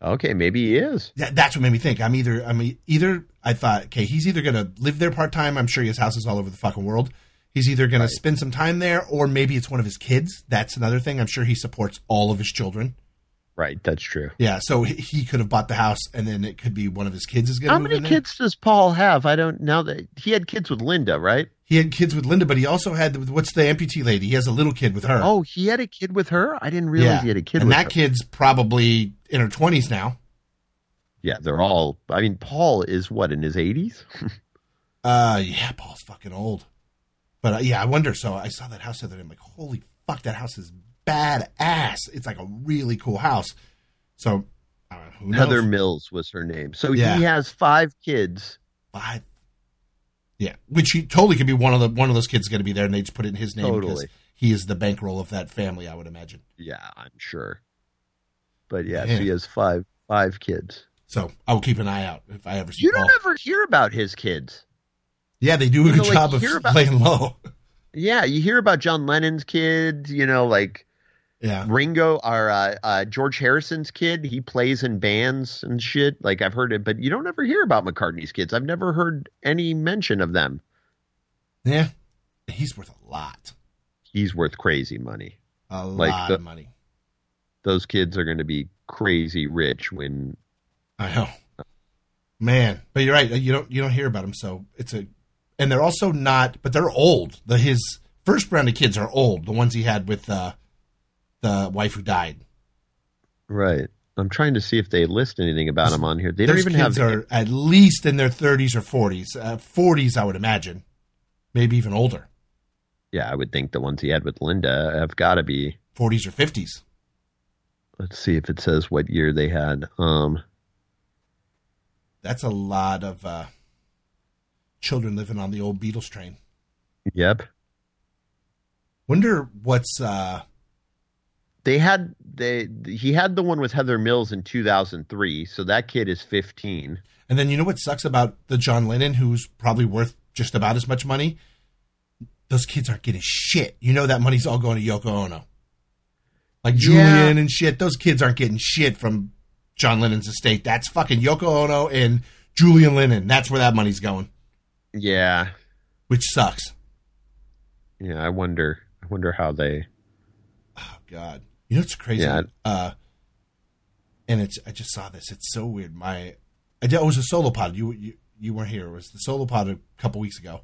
Okay, maybe he is. That, that's what made me think. I'm either. I'm either. I thought, okay, he's either gonna live there part time. I'm sure he has houses all over the fucking world. He's either gonna right. spend some time there, or maybe it's one of his kids. That's another thing. I'm sure he supports all of his children. Right, that's true. Yeah, so he could have bought the house, and then it could be one of his kids is going to. How many kids does Paul have? I don't know that he had kids with Linda, right? He had kids with Linda, but he also had what's the amputee lady? He has a little kid with her. Oh, he had a kid with her. I didn't realize yeah. he had a kid. And that her. kid's probably in her twenties now. Yeah, they're all. I mean, Paul is what in his eighties. uh, yeah, Paul's fucking old. But uh, yeah, I wonder. So I saw that house the other day. I'm like, holy fuck, that house is badass. It's like a really cool house. So uh, Heather Mills was her name. So yeah. he has five kids. Five. Yeah, which he totally could be one of the one of those kids going to be there, and they just put in his name totally. because he is the bankroll of that family. I would imagine. Yeah, I'm sure. But yeah, so he has five five kids. So I will keep an eye out if I ever see. You don't Paul. ever hear about his kids. Yeah, they do a you good know, job like, of about, laying low. Yeah, you hear about John Lennon's kids. You know, like yeah. Ringo, our uh, uh, George Harrison's kid, he plays in bands and shit. Like I've heard it, but you don't ever hear about McCartney's kids. I've never heard any mention of them. Yeah, he's worth a lot. He's worth crazy money. A like lot the, of money. Those kids are going to be crazy rich when. I know. Man, but you're right. You don't you don't hear about them. So it's a, and they're also not, but they're old. The his first round of kids are old. The ones he had with uh, the wife who died. Right. I'm trying to see if they list anything about him on here. They don't even have. kids are at least in their 30s or 40s. Uh, 40s, I would imagine, maybe even older. yeah, I would think the ones he had with Linda have got to be. 40s or 50s. Let's see if it says what year they had. Um, That's a lot of uh, children living on the old Beatles train. yep. Wonder what's uh, They had they he had the one with Heather Mills in 2003, so that kid is 15. And then you know what sucks about the John Lennon, who's probably worth just about as much money? Those kids aren't getting shit. You know that money's all going to Yoko Ono. Like Julian Yeah. and shit. Those kids aren't getting shit from John Lennon's estate. That's fucking Yoko Ono and Julian Lennon. That's where that money's going, Yeah. which sucks. Yeah, I wonder I wonder how they Oh God. You know it's crazy? Yeah. Uh, and it's I just saw this. It's so weird. My I did, it was a solo pod. You you you weren't here. It was the solo pod a couple weeks ago.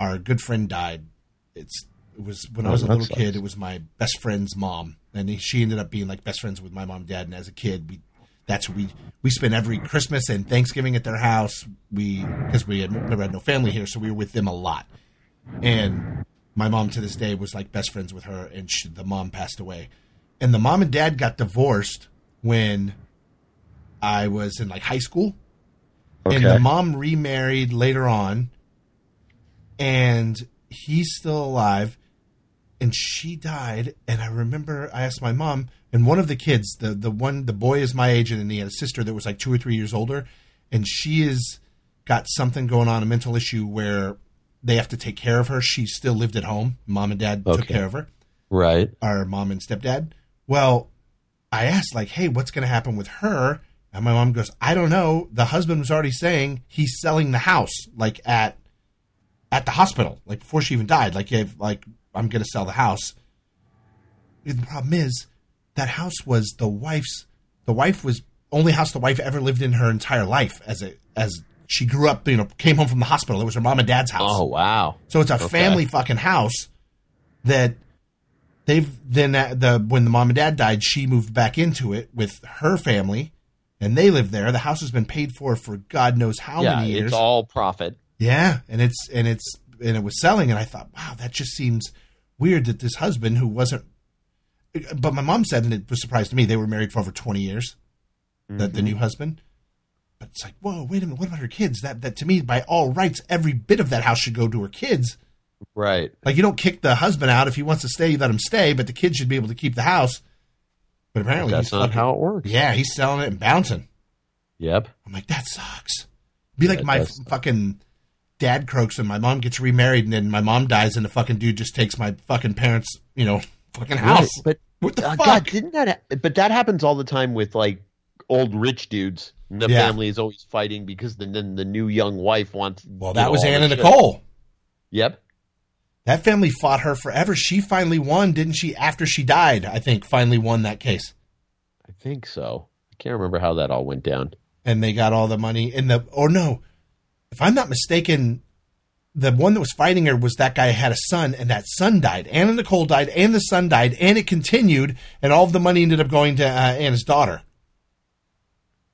Our good friend died. It's it was when I Oh, was a little sucks. kid. It was my best friend's mom, and he, she ended up being like best friends with my mom and dad. And as a kid, we that's we we spent every Christmas and Thanksgiving at their house. We because we had never had no family here, so we were with them a lot. And my mom to this day was like best friends with her, and she, the mom passed away. And the mom and dad got divorced when I was in like high school, and the mom remarried later on, and he's still alive, and she died. And I remember I asked my mom, and one of the kids, the the one, the boy is my age, and then he had a sister that was like two or three years older, and she is got something going on, a mental issue where they have to take care of her. She still lived at home. Mom and dad took care of her Right. our mom and stepdad. Well, I asked like, "Hey, what's going to happen with her?" And my mom goes, "I don't know. The husband was already saying he's selling the house, like at at the hospital, like before she even died. Like, if, like I'm going to sell the house." The problem is that house was the wife's. The wife was only house the wife ever lived in her entire life as a as she grew up. You know, came home from the hospital. It was her mom and dad's house. Oh wow. So it's a Okay. family fucking house that they've then the when the mom and dad died, she moved back into it with her family, and they live there. The house has been paid for for God knows how yeah, many years. it's all profit. yeah, and it's and it's and it was selling, and I thought, wow, that just seems weird that this husband who wasn't. But my mom said, and it was surprised to me, they were married for over twenty years. That the mm-hmm. new husband. But it's like, whoa, wait a minute. What about her kids? That that to me, by all rights, every bit of that house should go to her kids. Right. Like you don't kick the husband out if he wants to stay, you let him stay, but the kid should be able to keep the house. But apparently, That's not fucking- how it works. Yeah, he's selling it and bouncing. Yep. I'm like, that sucks. Be like Yeah, it my fucking dad croaks and my mom gets remarried, and then my mom dies, and the fucking dude just takes my fucking parents, you know, fucking house. Right, But what the uh, fuck? God, didn't that? ha- But that happens all the time with like old rich dudes. The Yeah. family is always fighting because then then the new young wife wants. well, that was Anna the shit. Nicole. Yep. That family fought her forever. She finally won, didn't she? After she died, I think finally won that case. I think so. I can't remember how that all went down. and they got all the money in the or no if i'm not mistaken the one that was fighting her was that guy had a son and that son died anna nicole died and the son died and it continued and all of the money ended up going to uh, anna's daughter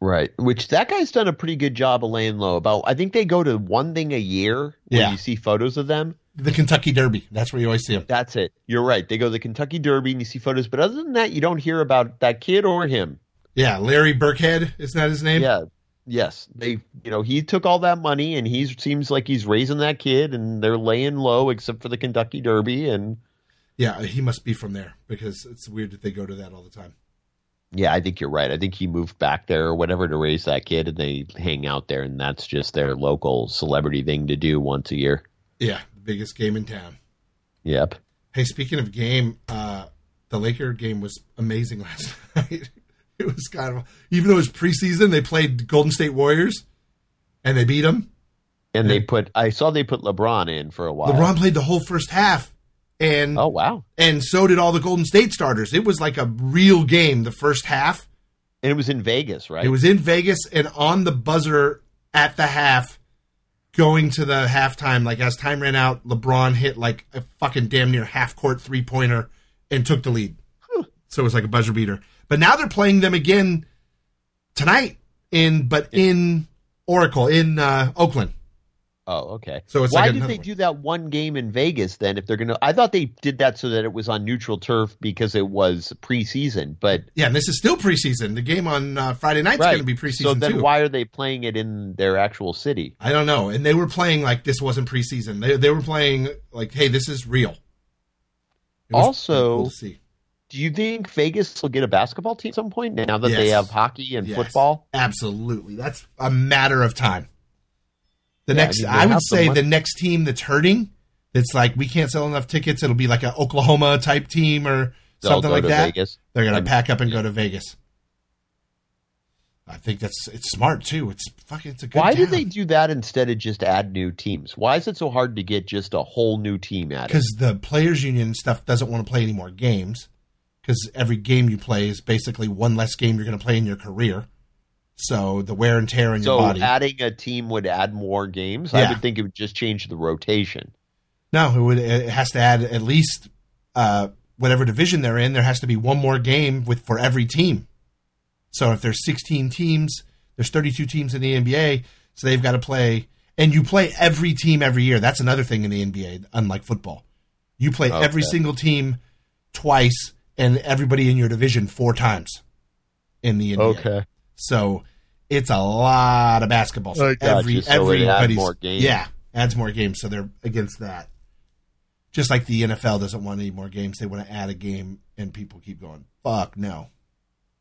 Right. Which that guy's done a pretty good job of laying low. About I think they go to one thing a year when Yeah. you see photos of them. The kentucky derby that's where you always see him That's it. You're right. They go to the Kentucky Derby and you see photos, but other than that, you don't hear about that kid or him. yeah larry birkhead isn't that his name Yeah. Yes. They you know, he took all that money and he seems like he's raising that kid and they're laying low except for the Kentucky Derby and yeah he must be from there because it's weird that they go to that all the time yeah, I think you're right. I think he moved back there or whatever to raise that kid and they hang out there and that's just their local celebrity thing to do once a year. yeah biggest game in town Yep. Hey, speaking of game, uh, the Laker game was amazing last night. it was kind of even though it was preseason, they played Golden State Warriors and they beat them. And they put I saw they put LeBron in for a while. LeBron played the whole first half, and Oh wow. and so did all the Golden State starters. It was like a real game the first half. And it was in Vegas, right? It was in Vegas, and on the buzzer at the half, going to the halftime. Like as time ran out, LeBron hit like a fucking damn near half court three pointer and took the lead. So it was like a buzzer beater. But now they're playing them again tonight in but in Oracle in uh, Oakland. Oh, okay. So it's why like did they one. do that one game in Vegas then? If they're gonna, I thought they did that so that it was on neutral turf because it was preseason. But Yeah, and this is still preseason. The game on uh, Friday night's right, going to be preseason so then too. why are they playing it in their actual city? I don't know. And they were playing like this wasn't preseason. They they were playing like, hey, this is real. Also- cool see. Do you think Vegas will get a basketball team at some point now that they have hockey and Yes, football? absolutely. That's a matter of time. The Yeah, next, mean, they I, would say, the next team that's hurting. It's like we can't sell enough tickets. It'll be like an Oklahoma type team or They'll something like that. Vegas. They're gonna And- pack up and go to Vegas. I think that's it's smart too. It's fucking it's a good. Why did town. they do that instead of just add new teams? Why is it so hard to get just a whole new team added? because the players union and stuff doesn't want to play any more games because every game you play is basically one less game you're going to play in your career so the wear and tear on your body. So adding a team would add more games. I would think it would just change the rotation. no it, would, it has to add at least uh, whatever division they're in there has to be one more game with for every team so if there's 16 teams there's 32 teams in the nba so they've got to play and you play every team every year that's another thing in the nba unlike football you play every single team twice and everybody in your division four times in the NBA. Okay. So it's a lot of basketball. Oh, so I every you. So everybody's more games. yeah adds more games. So they're against that. Just like the NFL doesn't want any more games, they want to add a game, and people keep going. Fuck no.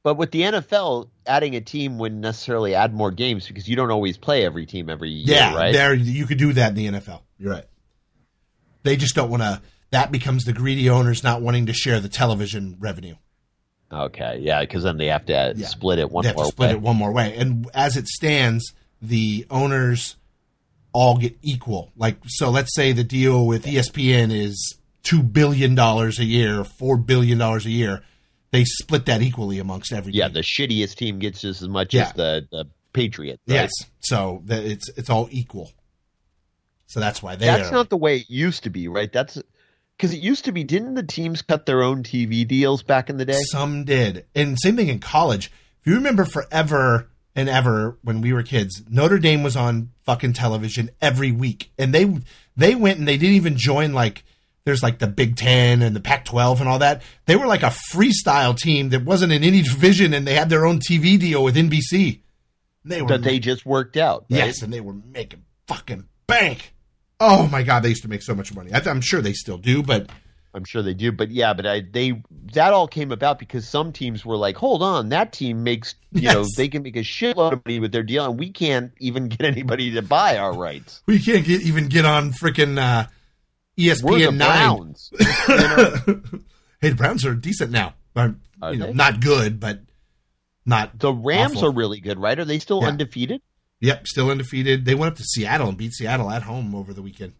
But with the NFL, adding a team wouldn't necessarily add more games because you don't always play every team every year, Yeah, right? there you could do that in the NFL. You're right. They just don't want to. That becomes the greedy owners not wanting to share the television revenue. Okay, yeah, because then they have to Yeah. split it one they have more to split way. it one more way. And as it stands, the owners all get equal. Like, so let's say the deal with ESPN is two billion dollars a year, four billion dollars a year. They split that equally amongst every Yeah, team. the shittiest team gets just as much Yeah. as the, the Patriot. right? yes. So it's it's all equal. So that's why they That's are. not the way it used to be, right? That's because it used to be. Didn't the teams cut their own TV deals back in the day? Some did. And same thing in college. If you remember forever and ever when we were kids, Notre Dame was on fucking television every week. And they they went and they didn't even join like there's like the Big Ten and the Pac twelve and all that. They were like a freestyle team that wasn't in any division and they had their own TV deal with NBC. They were That they just worked out. right? Yes, and they were making fucking bank. Oh my god, they used to make so much money. I, I'm sure they still do, but I'm sure they do, but yeah, but I they that all came about because some teams were like, hold on, that team makes you know they can make a shitload of money with their deal, and we can't even get anybody to buy our rights. we can't get, even get on freaking uh, ESPN nine. Hey, the Browns are decent now. Are you know, they? not good, but not. The Rams Awful. are really good, right? Are they still Yeah. undefeated? Yep, still undefeated. They went up to Seattle and beat Seattle at home over the weekend.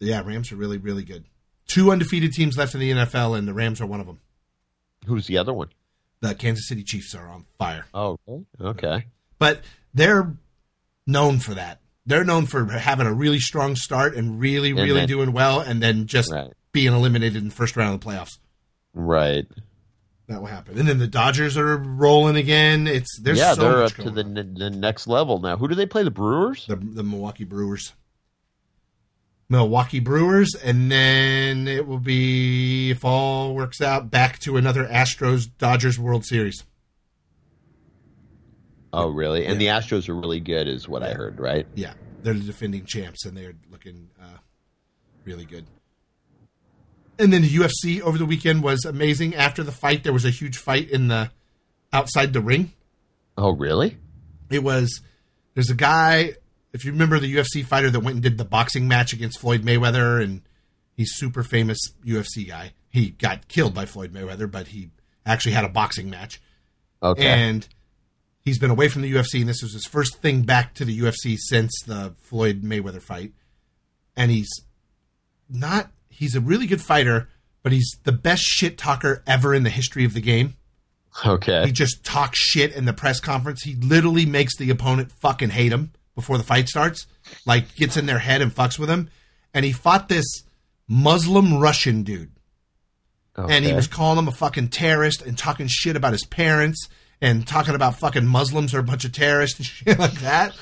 Yeah, Rams are really, really good. Two undefeated teams left in the NFL, and the Rams are one of them. Who's the other one? The Kansas City Chiefs are on fire, Oh, okay. but they're known for that. They're known for having a really strong start and really, And really then- doing well, and then just Right. being eliminated in the first round of the playoffs. Right. That will happen. And then the Dodgers are rolling again. It's there's yeah, so they're up to the, on. the next level now. Who do they play? The Brewers? the the Milwaukee Brewers. Milwaukee Brewers, and then it will be if all works out back to another Astros Dodgers World Series. Oh, really? And the Astros are really good, is what I heard, right? Yeah, they're the defending champs, and they're looking uh, really good. And then the UFC over the weekend was amazing. After the fight, there was a huge fight in the outside the ring. Oh, really? It was there's a guy if you remember the UFC fighter that went and did the boxing match against Floyd Mayweather and he's super famous UFC guy. He got killed by Floyd Mayweather, but he actually had a boxing match. Okay. And he's been away from the UFC and this was his first thing back to the UFC since the Floyd Mayweather fight. And he's not he's a really good fighter, but he's the best shit talker ever in the history of the game. okay. He just talks shit in the press conference. He literally makes the opponent fucking hate him before the fight starts, like gets in their head and fucks with them. And he fought this Muslim Russian dude. Okay. And he was calling him a fucking terrorist and talking shit about his parents and talking about fucking Muslims are a bunch of terrorists and shit like that.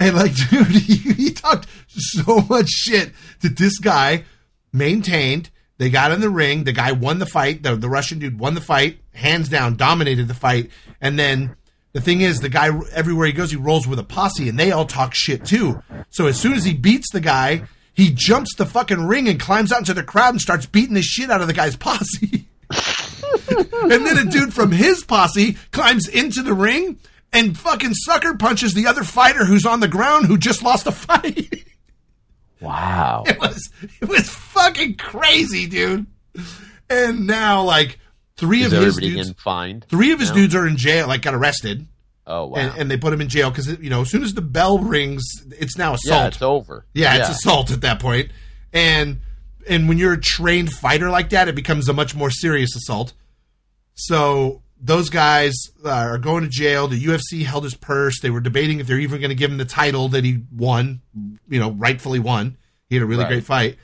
and like, dude, he, he talked so much shit that this guy maintained. They got in the ring. The guy won the fight. The, the Russian dude won the fight, hands down, dominated the fight. And then the thing is, the guy everywhere he goes, he rolls with a posse, and they all talk shit too. So as soon as he beats the guy, he jumps the fucking ring and climbs out into the crowd and starts beating the shit out of the guy's posse. and then a dude from his posse climbs into the ring and fucking sucker punches the other fighter who's on the ground who just lost a fight. wow. It was it was fucking crazy, dude. And now like three Is of his dudes in fined? three of his now? dudes are in jail, like got arrested. Oh wow. And, and they put him in jail because you know as soon as the bell rings, it's now assault. yeah, it's over. Yeah, it's assault at that point. And and when you're a trained fighter like that, it becomes a much more serious assault. So those guys uh, are going to jail. The UFC held his purse. They were debating if they're even going to give him the title that he won, you know, rightfully won. He had a really Right. great fight.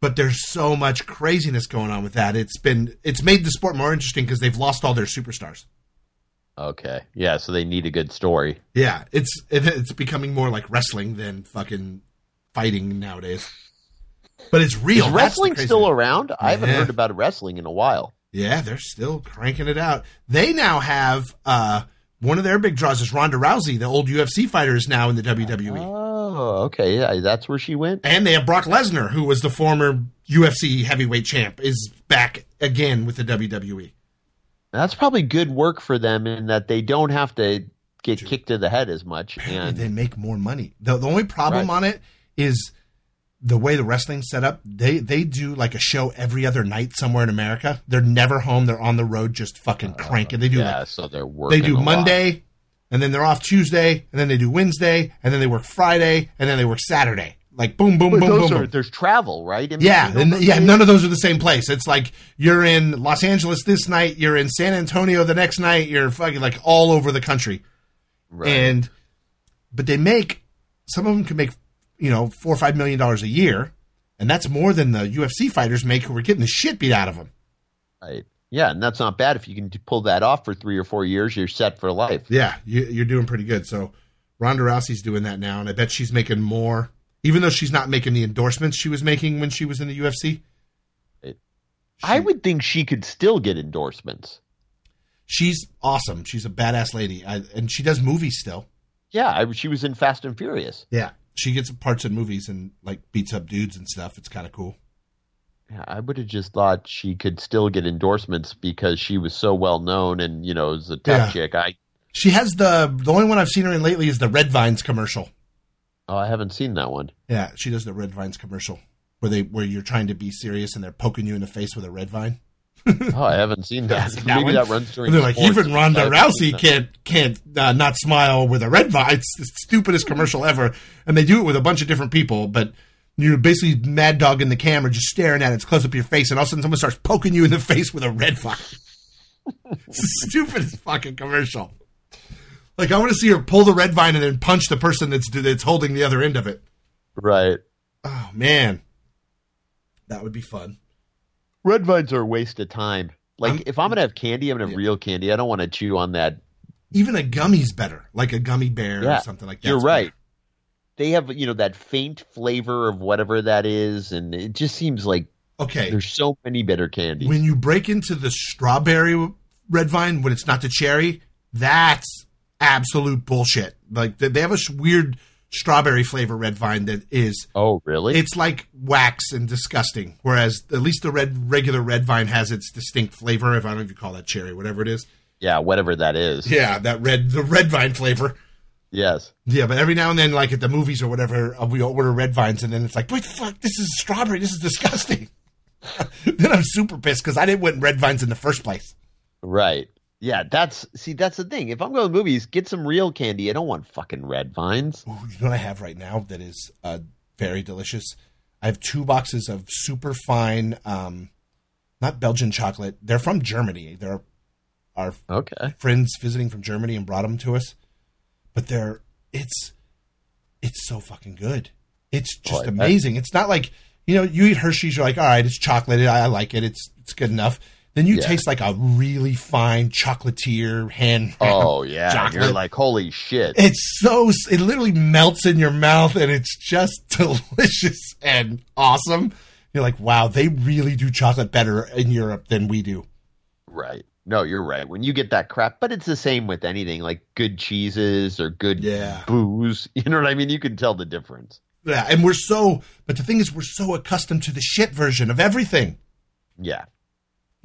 But there's so much craziness going on with that. It's been it's made the sport more interesting because they've lost all their superstars. Okay. Yeah, so they need a good story. Yeah, it's it's becoming more like wrestling than fucking fighting nowadays. But it's real. Is wrestling still around? I haven't heard about wrestling in a while. Yeah, they're still cranking it out. They now have uh, one of their big draws is Ronda Rousey, the old UFC fighter, is now in the WWE, Oh, okay. Yeah, that's where she went. and they have Brock Lesnar, who was the former UFC heavyweight champ, is back again with the. WWE. That's probably good work for them in that they don't have to get kicked to the head as much. And And they make more money. The, the only problem Right. on it is the way the wrestling's set up. They they do like a show every other night somewhere in America. They're never home. They're on the road, just fucking uh, cranking. They do yeah, like so they're working. they do a lot. Monday, and then they're off Tuesday, and then they do Wednesday, and then they work Friday, and then they work Saturday. Like boom, boom, But boom, boom, are, boom. there's travel, right? in Yeah, and, yeah. None of those are the same place. It's like you're in Los Angeles this night, you're in San Antonio the next night, you're fucking like all over the country. Right. And but they make some of them can make you know four or five million dollars a year, and that's more than the UFC fighters make who are getting the shit beat out of them. Right. Yeah, and that's not bad if you can pull that off for three or four years. You're set for life. Yeah, you, you're doing pretty good. So Ronda Rousey's doing that now, and I bet she's making more, even though she's not making the endorsements she was making when she was in the UFC. It- I would think she could still get endorsements. She's awesome. She's a badass lady, I, and she does movies still. Yeah, I, she was in Fast and Furious. Yeah, she gets parts in movies and like beats up dudes and stuff. It's kind of cool. Yeah, I would have just thought she could still get endorsements because she was so well known and you know is a tough Yeah. chick. I She has the the only one I've seen her in lately is the Red Vines commercial. oh I haven't seen that one. Yeah, she does the Red Vines commercial where they where you're trying to be serious and they're poking you in the face with a red vine. Oh, I haven't seen that. That Maybe one? that runs during. They're like, even Ronda Rousey can't can't uh, not smile with a red vine. It's the stupidest commercial ever, and they do it with a bunch of different people. But you're basically mad dogging the camera, just staring at it. It's close up your face, and all of a sudden someone starts poking you in the face with a red vine. it's the stupidest fucking commercial. Like I want to see her pull the red vine and then punch the person that's that's holding the other end of it. Right. Oh man, that would be fun. Red vines are a waste of time. Like I'm- if I'm gonna have candy, I'm gonna have Yeah. real candy. I don't want to chew on that. Even a gummy's better, like a gummy bear Yeah, or something like that. You're right. They have you know that faint flavor of whatever that is, and it just seems like Okay, there's so many better candies. when you break into the strawberry red vine when it's not the cherry, that's absolute bullshit. Like they they have a weird strawberry flavor red vine that is oh, really? it's like wax and disgusting. Whereas at least the red regular red vine has its distinct flavor. If I don't know if you call that cherry, whatever it is. yeah, whatever that is. Yeah, that red the red vine flavor. Yes. Yeah, but every now and then, like at the movies or whatever, uh, we order red vines, and then it's like, wait, the fuck, this is strawberry. This is disgusting. then I'm super pissed because I didn't want red vines in the first place. Right. Yeah, that's see, that's the thing. If I'm going to movies, get some real candy. I don't want fucking red vines. Ooh, you know what I have right now that is uh, very delicious? I have two boxes of super fine, um, not Belgian chocolate. They're from Germany. They're our Okay. friends visiting from Germany and brought them to us. But they're it's it's so fucking good. It's just Oh, I bet. amazing. It's not like you know you eat Hershey's, you're like, all right, it's chocolate, I, I like it, it's it's good enough. Then you Yeah. taste like a really fine chocolatier hand. Oh yeah, chocolate. you're like holy shit. It's so it literally melts in your mouth and it's just delicious and awesome. You're like, wow, they really do chocolate better in Europe than we do. Right. No, you're right. When you get that crap, but it's the same with anything like good cheeses or good Yeah. booze. You know what I mean? You can tell the difference. Yeah, and we're so but the thing is we're so accustomed to the shit version of everything. Yeah,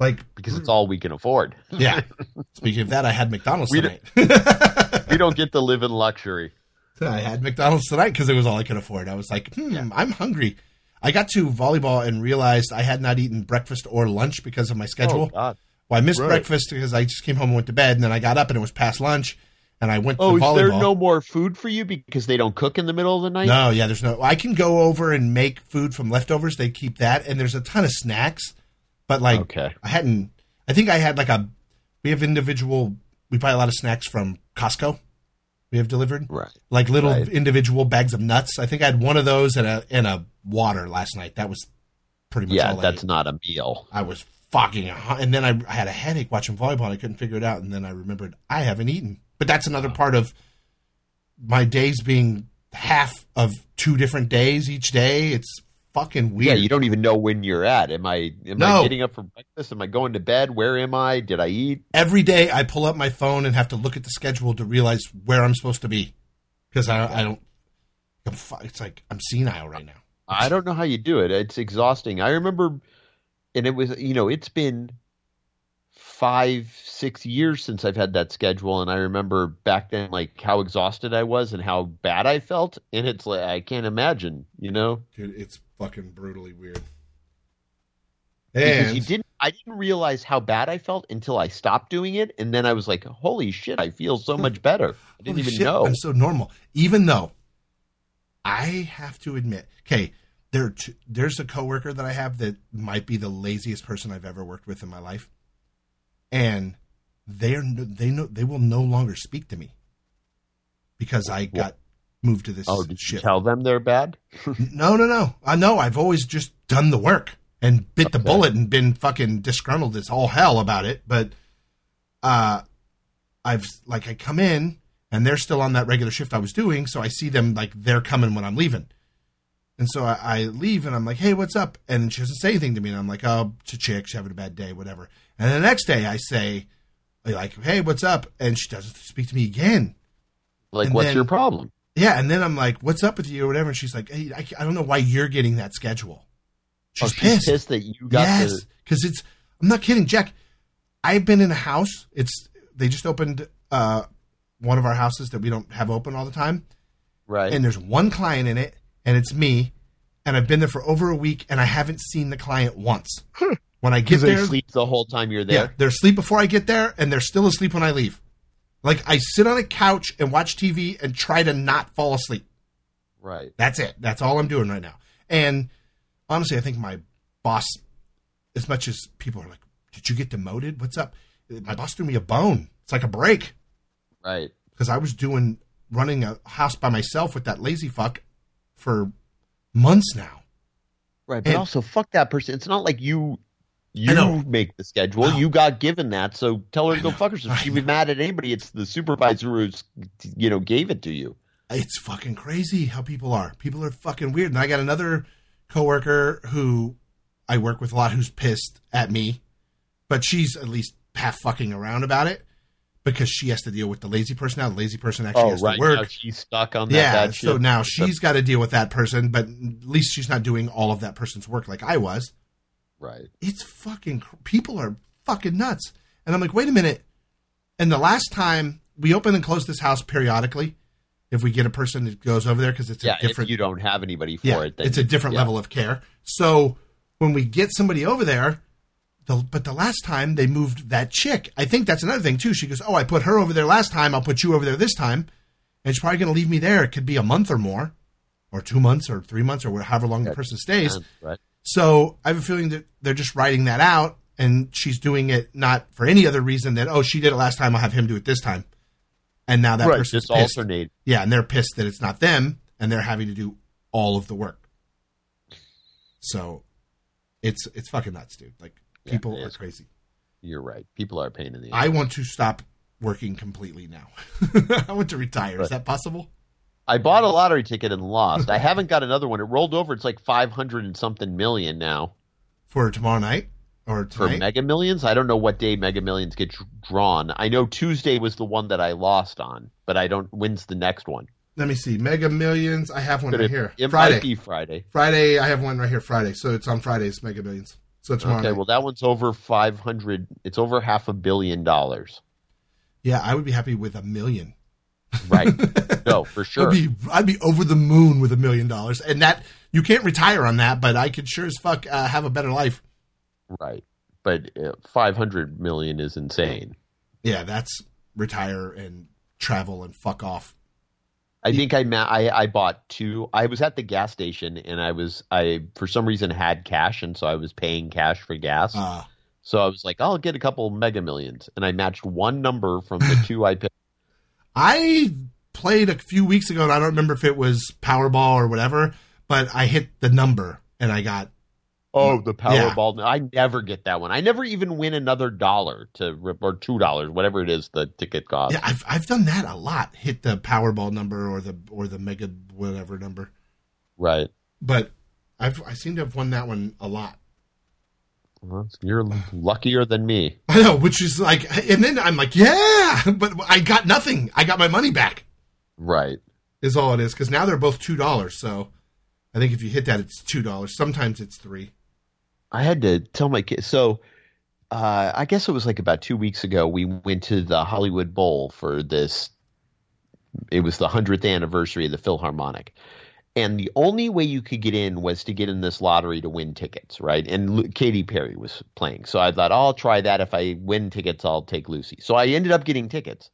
Like because it's all we can afford. yeah. Speaking of that, I had McDonald's We tonight. we don't get to live in luxury. I had McDonald's tonight because it was all I could afford. I was like, hmm, I'm hungry. I got to volleyball and realized I had not eaten breakfast or lunch because of my schedule. Oh God. Well, I missed Right. breakfast because I just came home and went to bed, and then I got up and it was past lunch, and I went to Oh, is there no more food for you because they don't cook in the middle of the night? No, yeah, there's no. I can go over and make food from leftovers. They keep that, and there's a ton of snacks. But like, Okay. I hadn't. I think I had like a. We have individual. We buy a lot of snacks from Costco. We have delivered Right. like little Right. individual bags of nuts. I think I had one of those and a and a water last night. That was pretty much Yeah, that's not a meal. I was fucking, and then I, I had a headache watching volleyball. and I couldn't figure it out, and then I remembered I haven't eaten. But that's another part of my days being half of two different days each day. It's fucking weird. Yeah, you don't even know when you're at. Am I am No. I getting up for breakfast? Am I going to bed? Where am I? Did I eat? Every day I pull up my phone and have to look at the schedule to realize where I'm supposed to be because I, I don't. I'm It's like I'm senile right now. I don't know how you do it. It's exhausting. I remember, and it was you know it's been five six years since I've had that schedule, and I remember back then like how exhausted I was and how bad I felt, and it's like I can't imagine, you know, Dude, it's fucking brutally weird. because And you didn't. I didn't realize how bad I felt until I stopped doing it, and then I was like, "Holy shit! I feel so much better." I didn't even shit, know. I'm so normal. Even though I have to admit, okay, there two, there's a coworker that I have that might be the laziest person I've ever worked with in my life, and they are they know they will no longer speak to me because I got moved to this oh, did you shift. tell them they're bad? No, no, no. I know. I've always just done the work and bit the bullet and been fucking disgruntled as all hell about it. But uh, I've like I come in and they're still on that regular shift I was doing, so I see them like they're coming when I'm leaving. And so I, I leave and I'm like, hey, what's up? And she doesn't say anything to me. And I'm like, oh, it's a chick. She's having a bad day, whatever. And the next day I say, like, hey, what's up? And she doesn't speak to me again. Like, And what's then- your problem? Yeah, and then I'm like, "What's up with you?" or whatever. And she's like, "Hey, I, I don't know why you're getting that schedule." She's, oh, she's pissed. pissed that you got yes, the. because it's. I'm not kidding, Jack. I've been in a house. It's they just opened uh, one of our houses that we don't have open all the time, Right. and there's one client in it, and it's me, and I've been there for over a week, and I haven't seen the client once. When I get Because they sleep the whole time you're there. yeah, there. they're asleep before I get there, and they're still asleep when I leave. Like I sit on a couch and watch TV and try to not fall asleep. Right. That's it. That's all I'm doing right now. And honestly, I think my boss, as much as people are like, "Did you get demoted? What's up?" My boss threw me a bone. It's like a break Right. because I was doing running a house by myself with that lazy fuck for months now. Right. But And- also, fuck that person. It's not like you I know. You make the schedule. You got given that, so tell her to go fuck herself. She'd be mad at anybody. It's the supervisor who's you know gave it to you. It's fucking crazy how people are. People are fucking weird. And I got another coworker who I work with a lot who's pissed at me, but she's at least half fucking around about it because she has to deal with the lazy person now. The lazy person actually oh, has to work. Now she's stuck on that yeah, so now she's got to deal with that person, but at least she's not doing all of that person's work like I was. Right. It's fucking people are fucking nuts. And I'm like, wait a minute. And the last time we open and close this house periodically, if we get a person that goes over there because it's Yeah. a different if you don't have anybody for yeah, it, then it's a different yeah. level of care. So when we get somebody over there, the, but the last time they moved that chick, I think that's another thing too. She goes, "Oh, I put her over there last time. I'll put you over there this time," and she's probably going to leave me there. It could be a month or more, or two months, or three months, or however long the person stays. Right. So I have a feeling that they're just writing that out, and she's doing it not for any other reason than oh, she did it last time. I'll have him do it this time, and now that right. person's Just pissed. alternate. Yeah, and they're pissed that it's not them, and they're having to do all of the work. So it's it's fucking nuts, dude. Like Yeah, people are crazy. You're right. People are a pain in the. I want to stop working completely now. I want to retire. Is that possible? I bought a lottery ticket and lost. I haven't got another one. It rolled over. It's like five hundred and something million now For tomorrow night or for? Mega Millions. I don't know what day Mega Millions get drawn. I know Tuesday was the one that I lost on, but I don't. When's the next one? Let me see. Mega Millions. I have one But right it, here. it Friday. might be Friday. Friday. I have one right here. Friday. So it's on Fridays. Mega Millions. So tomorrow Okay, night. well that one's over five hundred. It's over half a billion dollars. yeah, I would be happy with a million. Right? no, for sure. I'd be I'd be over the moon with a million dollars, and that you can't retire on that, but I could sure as fuck uh, have a better life. Right. But uh, 500 million is insane. Yeah, that's retire and travel and fuck off. I think I, ma- I I bought two. I was at the gas station and I was I for some reason had cash and so I was paying cash for gas. Uh, so I was like, I'll get a couple Mega Millions, and I matched one number from the two I picked. I played a few weeks ago, and I don't remember if it was Powerball or whatever, but I hit the number and I got Oh, mm, the Yeah. Powerball! I never get that one. I never even win another dollar to or two dollars, whatever it is the ticket costs. yeah. I've I've done that a lot. Hit the Powerball number or the or the Mega whatever number, Right. but I've I seem to have won that one a lot. Well, you're luckier than me. I know, which is like, and then I'm like, yeah, but I got nothing. I got my money back. Right. Is all it is because now they're both two dollars. So I think if you hit that, it's two dollars. Sometimes it's three. I had to tell my kids. So, uh, I guess it was like about two weeks ago. We went to the Hollywood Bowl for this. It was the hundredth anniversary of the Philharmonic, and the only way you could get in was to get in this lottery to win tickets, right? And Lu- Katy Perry was playing, so I thought oh, I'll try that. If I win tickets, I'll take Lucy. So I ended up getting tickets.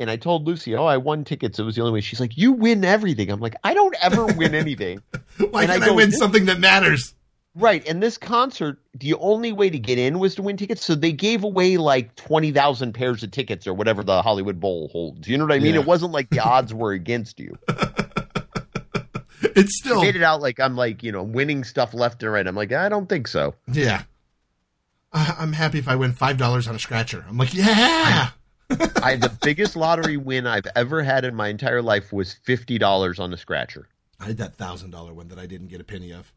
And I told Lucy, "Oh, I won tickets. It was the only way." She's like, "You win everything." I'm like, "I don't ever win anything." Why And I I, win something that matters? Right, and this concert, the only way to get in was to win tickets. So they gave away like twenty thousand pairs of tickets or whatever the Hollywood Bowl holds. You know what I mean? Yeah. It wasn't like the odds were against you. It's still Made it out like I'm like you know winning stuff left and right. I'm like I don't think so. yeah. I, I'm happy if I win five dollars on a scratcher. I'm like, yeah. I the biggest lottery win I've ever had in my entire life was fifty dollars on a scratcher. I had that thousand dollar one that I didn't get a penny of.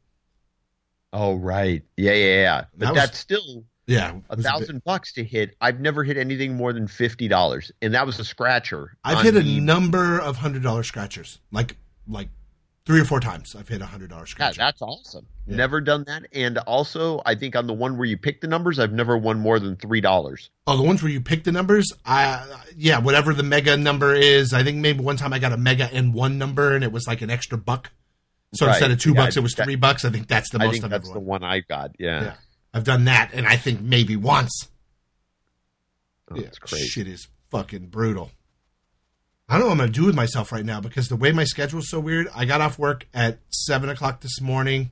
Oh right, yeah, yeah, yeah. But That was- that's still Yeah, a was a bit- thousand bucks to hit. I've never hit anything more than fifty dollars, and that was a scratcher. I've hit a the- number of hundred dollar scratchers, like like three or four times. I've hit a hundred dollar Yeah, scratcher. that's awesome. Yeah. Never done that. And also, I think on the one where you pick the numbers, I've never won more than three dollars. Oh, the ones where you pick the numbers, I yeah, whatever the mega number is. I think maybe one time I got a mega and one number, and it was like an extra buck. So Right. instead of two Yeah, bucks, it was that- three bucks. I think that's the I most think I've that's the one I got. Yeah, Yeah, I've done that, and I think maybe once. Oh, Yeah, that's crazy. Shit is fucking brutal. I don't know what I'm gonna do with myself right now because the way my schedule is so weird. I got off work at seven o'clock this morning,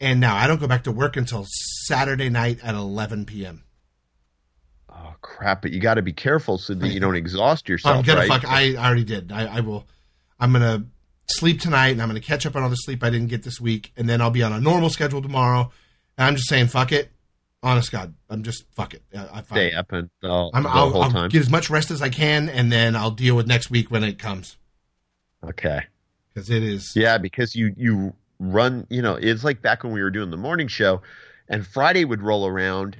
and now I don't go back to work until Saturday night at eleven p.m. Oh crap! But you got to be careful so that you don't exhaust yourself. I'm gonna right? fuck. I already did. I, I will. I'm gonna sleep tonight, and I'm gonna catch up on all the sleep I didn't get this week, and then I'll be on a normal schedule tomorrow. And I'm just saying, fuck it. Honest God, I'm just fuck it. I, I, Stay up and the, I'm, the I'll, whole I'll time. get as much rest as I can, and then I'll deal with next week when it comes okay. because it is. Yeah, because you you run. You know, it's like back when we were doing the morning show, and Friday would roll around,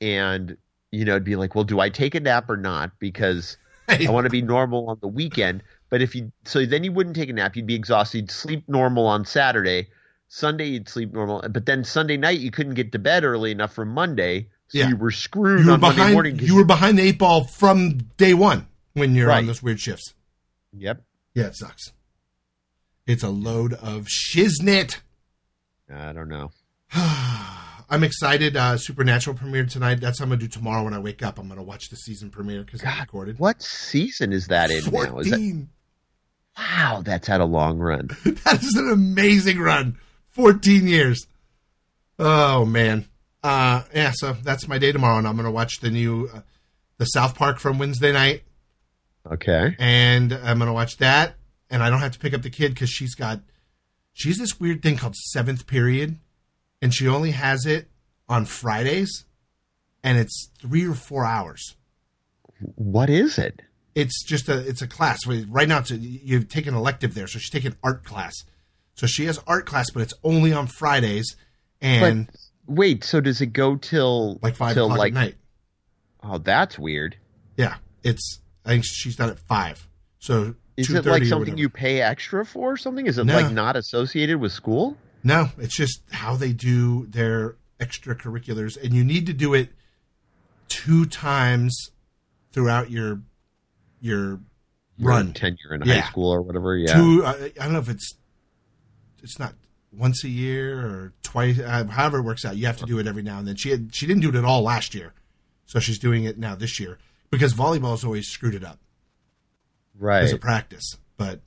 and you know, it'd be like, well, do I take a nap or not? Because I want to be normal on the weekend. But if you so then you wouldn't take a nap, you'd be exhausted. You'd sleep normal on Saturday. Sunday you'd sleep normal, but then Sunday night you couldn't get to bed early enough for Monday, so Yeah. you were screwed you were on Monday behind. morning. You were behind the eight ball from day one when you're on those weird shifts. Yep. Yeah, it sucks. It's a load of shiznit. I don't know. I'm excited. Uh, Supernatural premiered tonight. That's what I'm gonna do tomorrow when I wake up. I'm gonna watch the season premiere because I recorded. What season is that in now? Is that, wow, that's had a long run. that is an amazing run. 14 years. Oh man. Uh yeah, so that's my day tomorrow and I'm going to watch the new uh, the South Park from Wednesday night Okay. and I'm going to watch that and I don't have to pick up the kid because she's got she's this weird thing called seventh period, and she only has it on Fridays, and it's three or four hours. What is it? It's just a it's a class. Right now, it's a, you've taken elective there, so she's taking art class. So she has art class, but it's only on Fridays. And but, wait, so does it go till like five till o'clock like, at night? Oh, that's weird. Yeah, it's. I think she's done at five. So is it like something you pay extra for? Or something? Is it No. like not associated with school? No, it's just how they do their extracurriculars, and you need to do it two times throughout your your Your run. tenure in Yeah. high school or whatever. Yeah. Two, I, I don't know if it's it's not once a year or twice, uh, however it works out. You have to do it every now and then. She had she didn't do it at all last year, so she's doing it now this year because volleyball's always screwed it up right. as a practice. But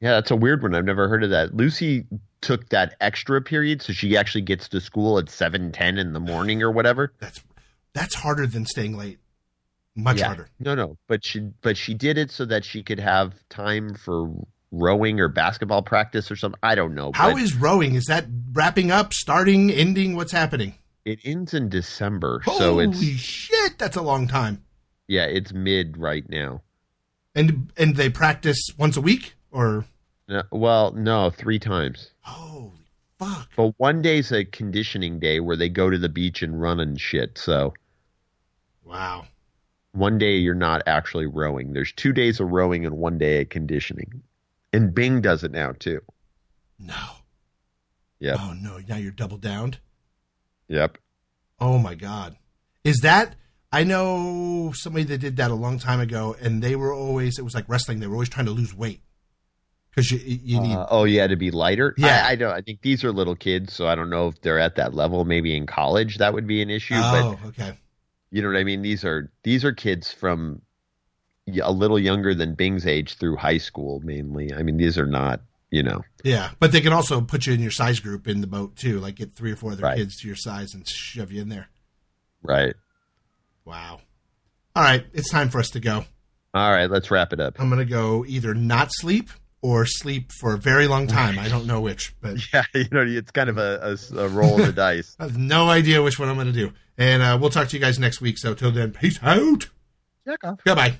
Yeah, that's a weird one. I've never heard of that. Lucy took that extra period, so she actually gets to school at seven ten in the morning or whatever. that's that's harder than staying late. Much yeah. harder. No, no, but she but she did it so that she could have time for rowing or basketball practice or something. I don't know. How is rowing? Is that wrapping up, starting, ending? What's happening? it ends in December, so Holy it's shit! That's a long time. yeah, it's mid right now. And and they practice once a week, or No, well, no, three times. holy fuck! But one day's a conditioning day where they go to the beach and run and shit. So Wow. one day you're not actually rowing. There's two days of rowing and one day of conditioning. And Bing does it now too. No. Yep. Oh no! Now you're double downed. Yep. Oh my god! Is that? I know somebody that did that a long time ago, and they were always. It was like wrestling. They were always trying to lose weight because you you need. Uh, oh yeah, to be lighter. Yeah. I, I don't. I think these are little kids, so I don't know if they're at that level. Maybe in college that would be an issue. oh, But okay. you know what I mean. These are these are kids from a little younger than Bing's age through high school mainly. I mean, these are not. You know. Yeah, but they can also put you in your size group in the boat too. Like get three or four other Right. kids to your size and shove you in there. Right. Wow. All right, it's time for us to go. All right. Let's wrap it up. I'm gonna go either not sleep or sleep for a very long time. I don't know which, but Yeah. You know, it's kind of a, a, a roll of the dice. I have no idea which one I'm gonna do. And uh, we'll talk to you guys next week. So till then, peace out. Check off. Goodbye.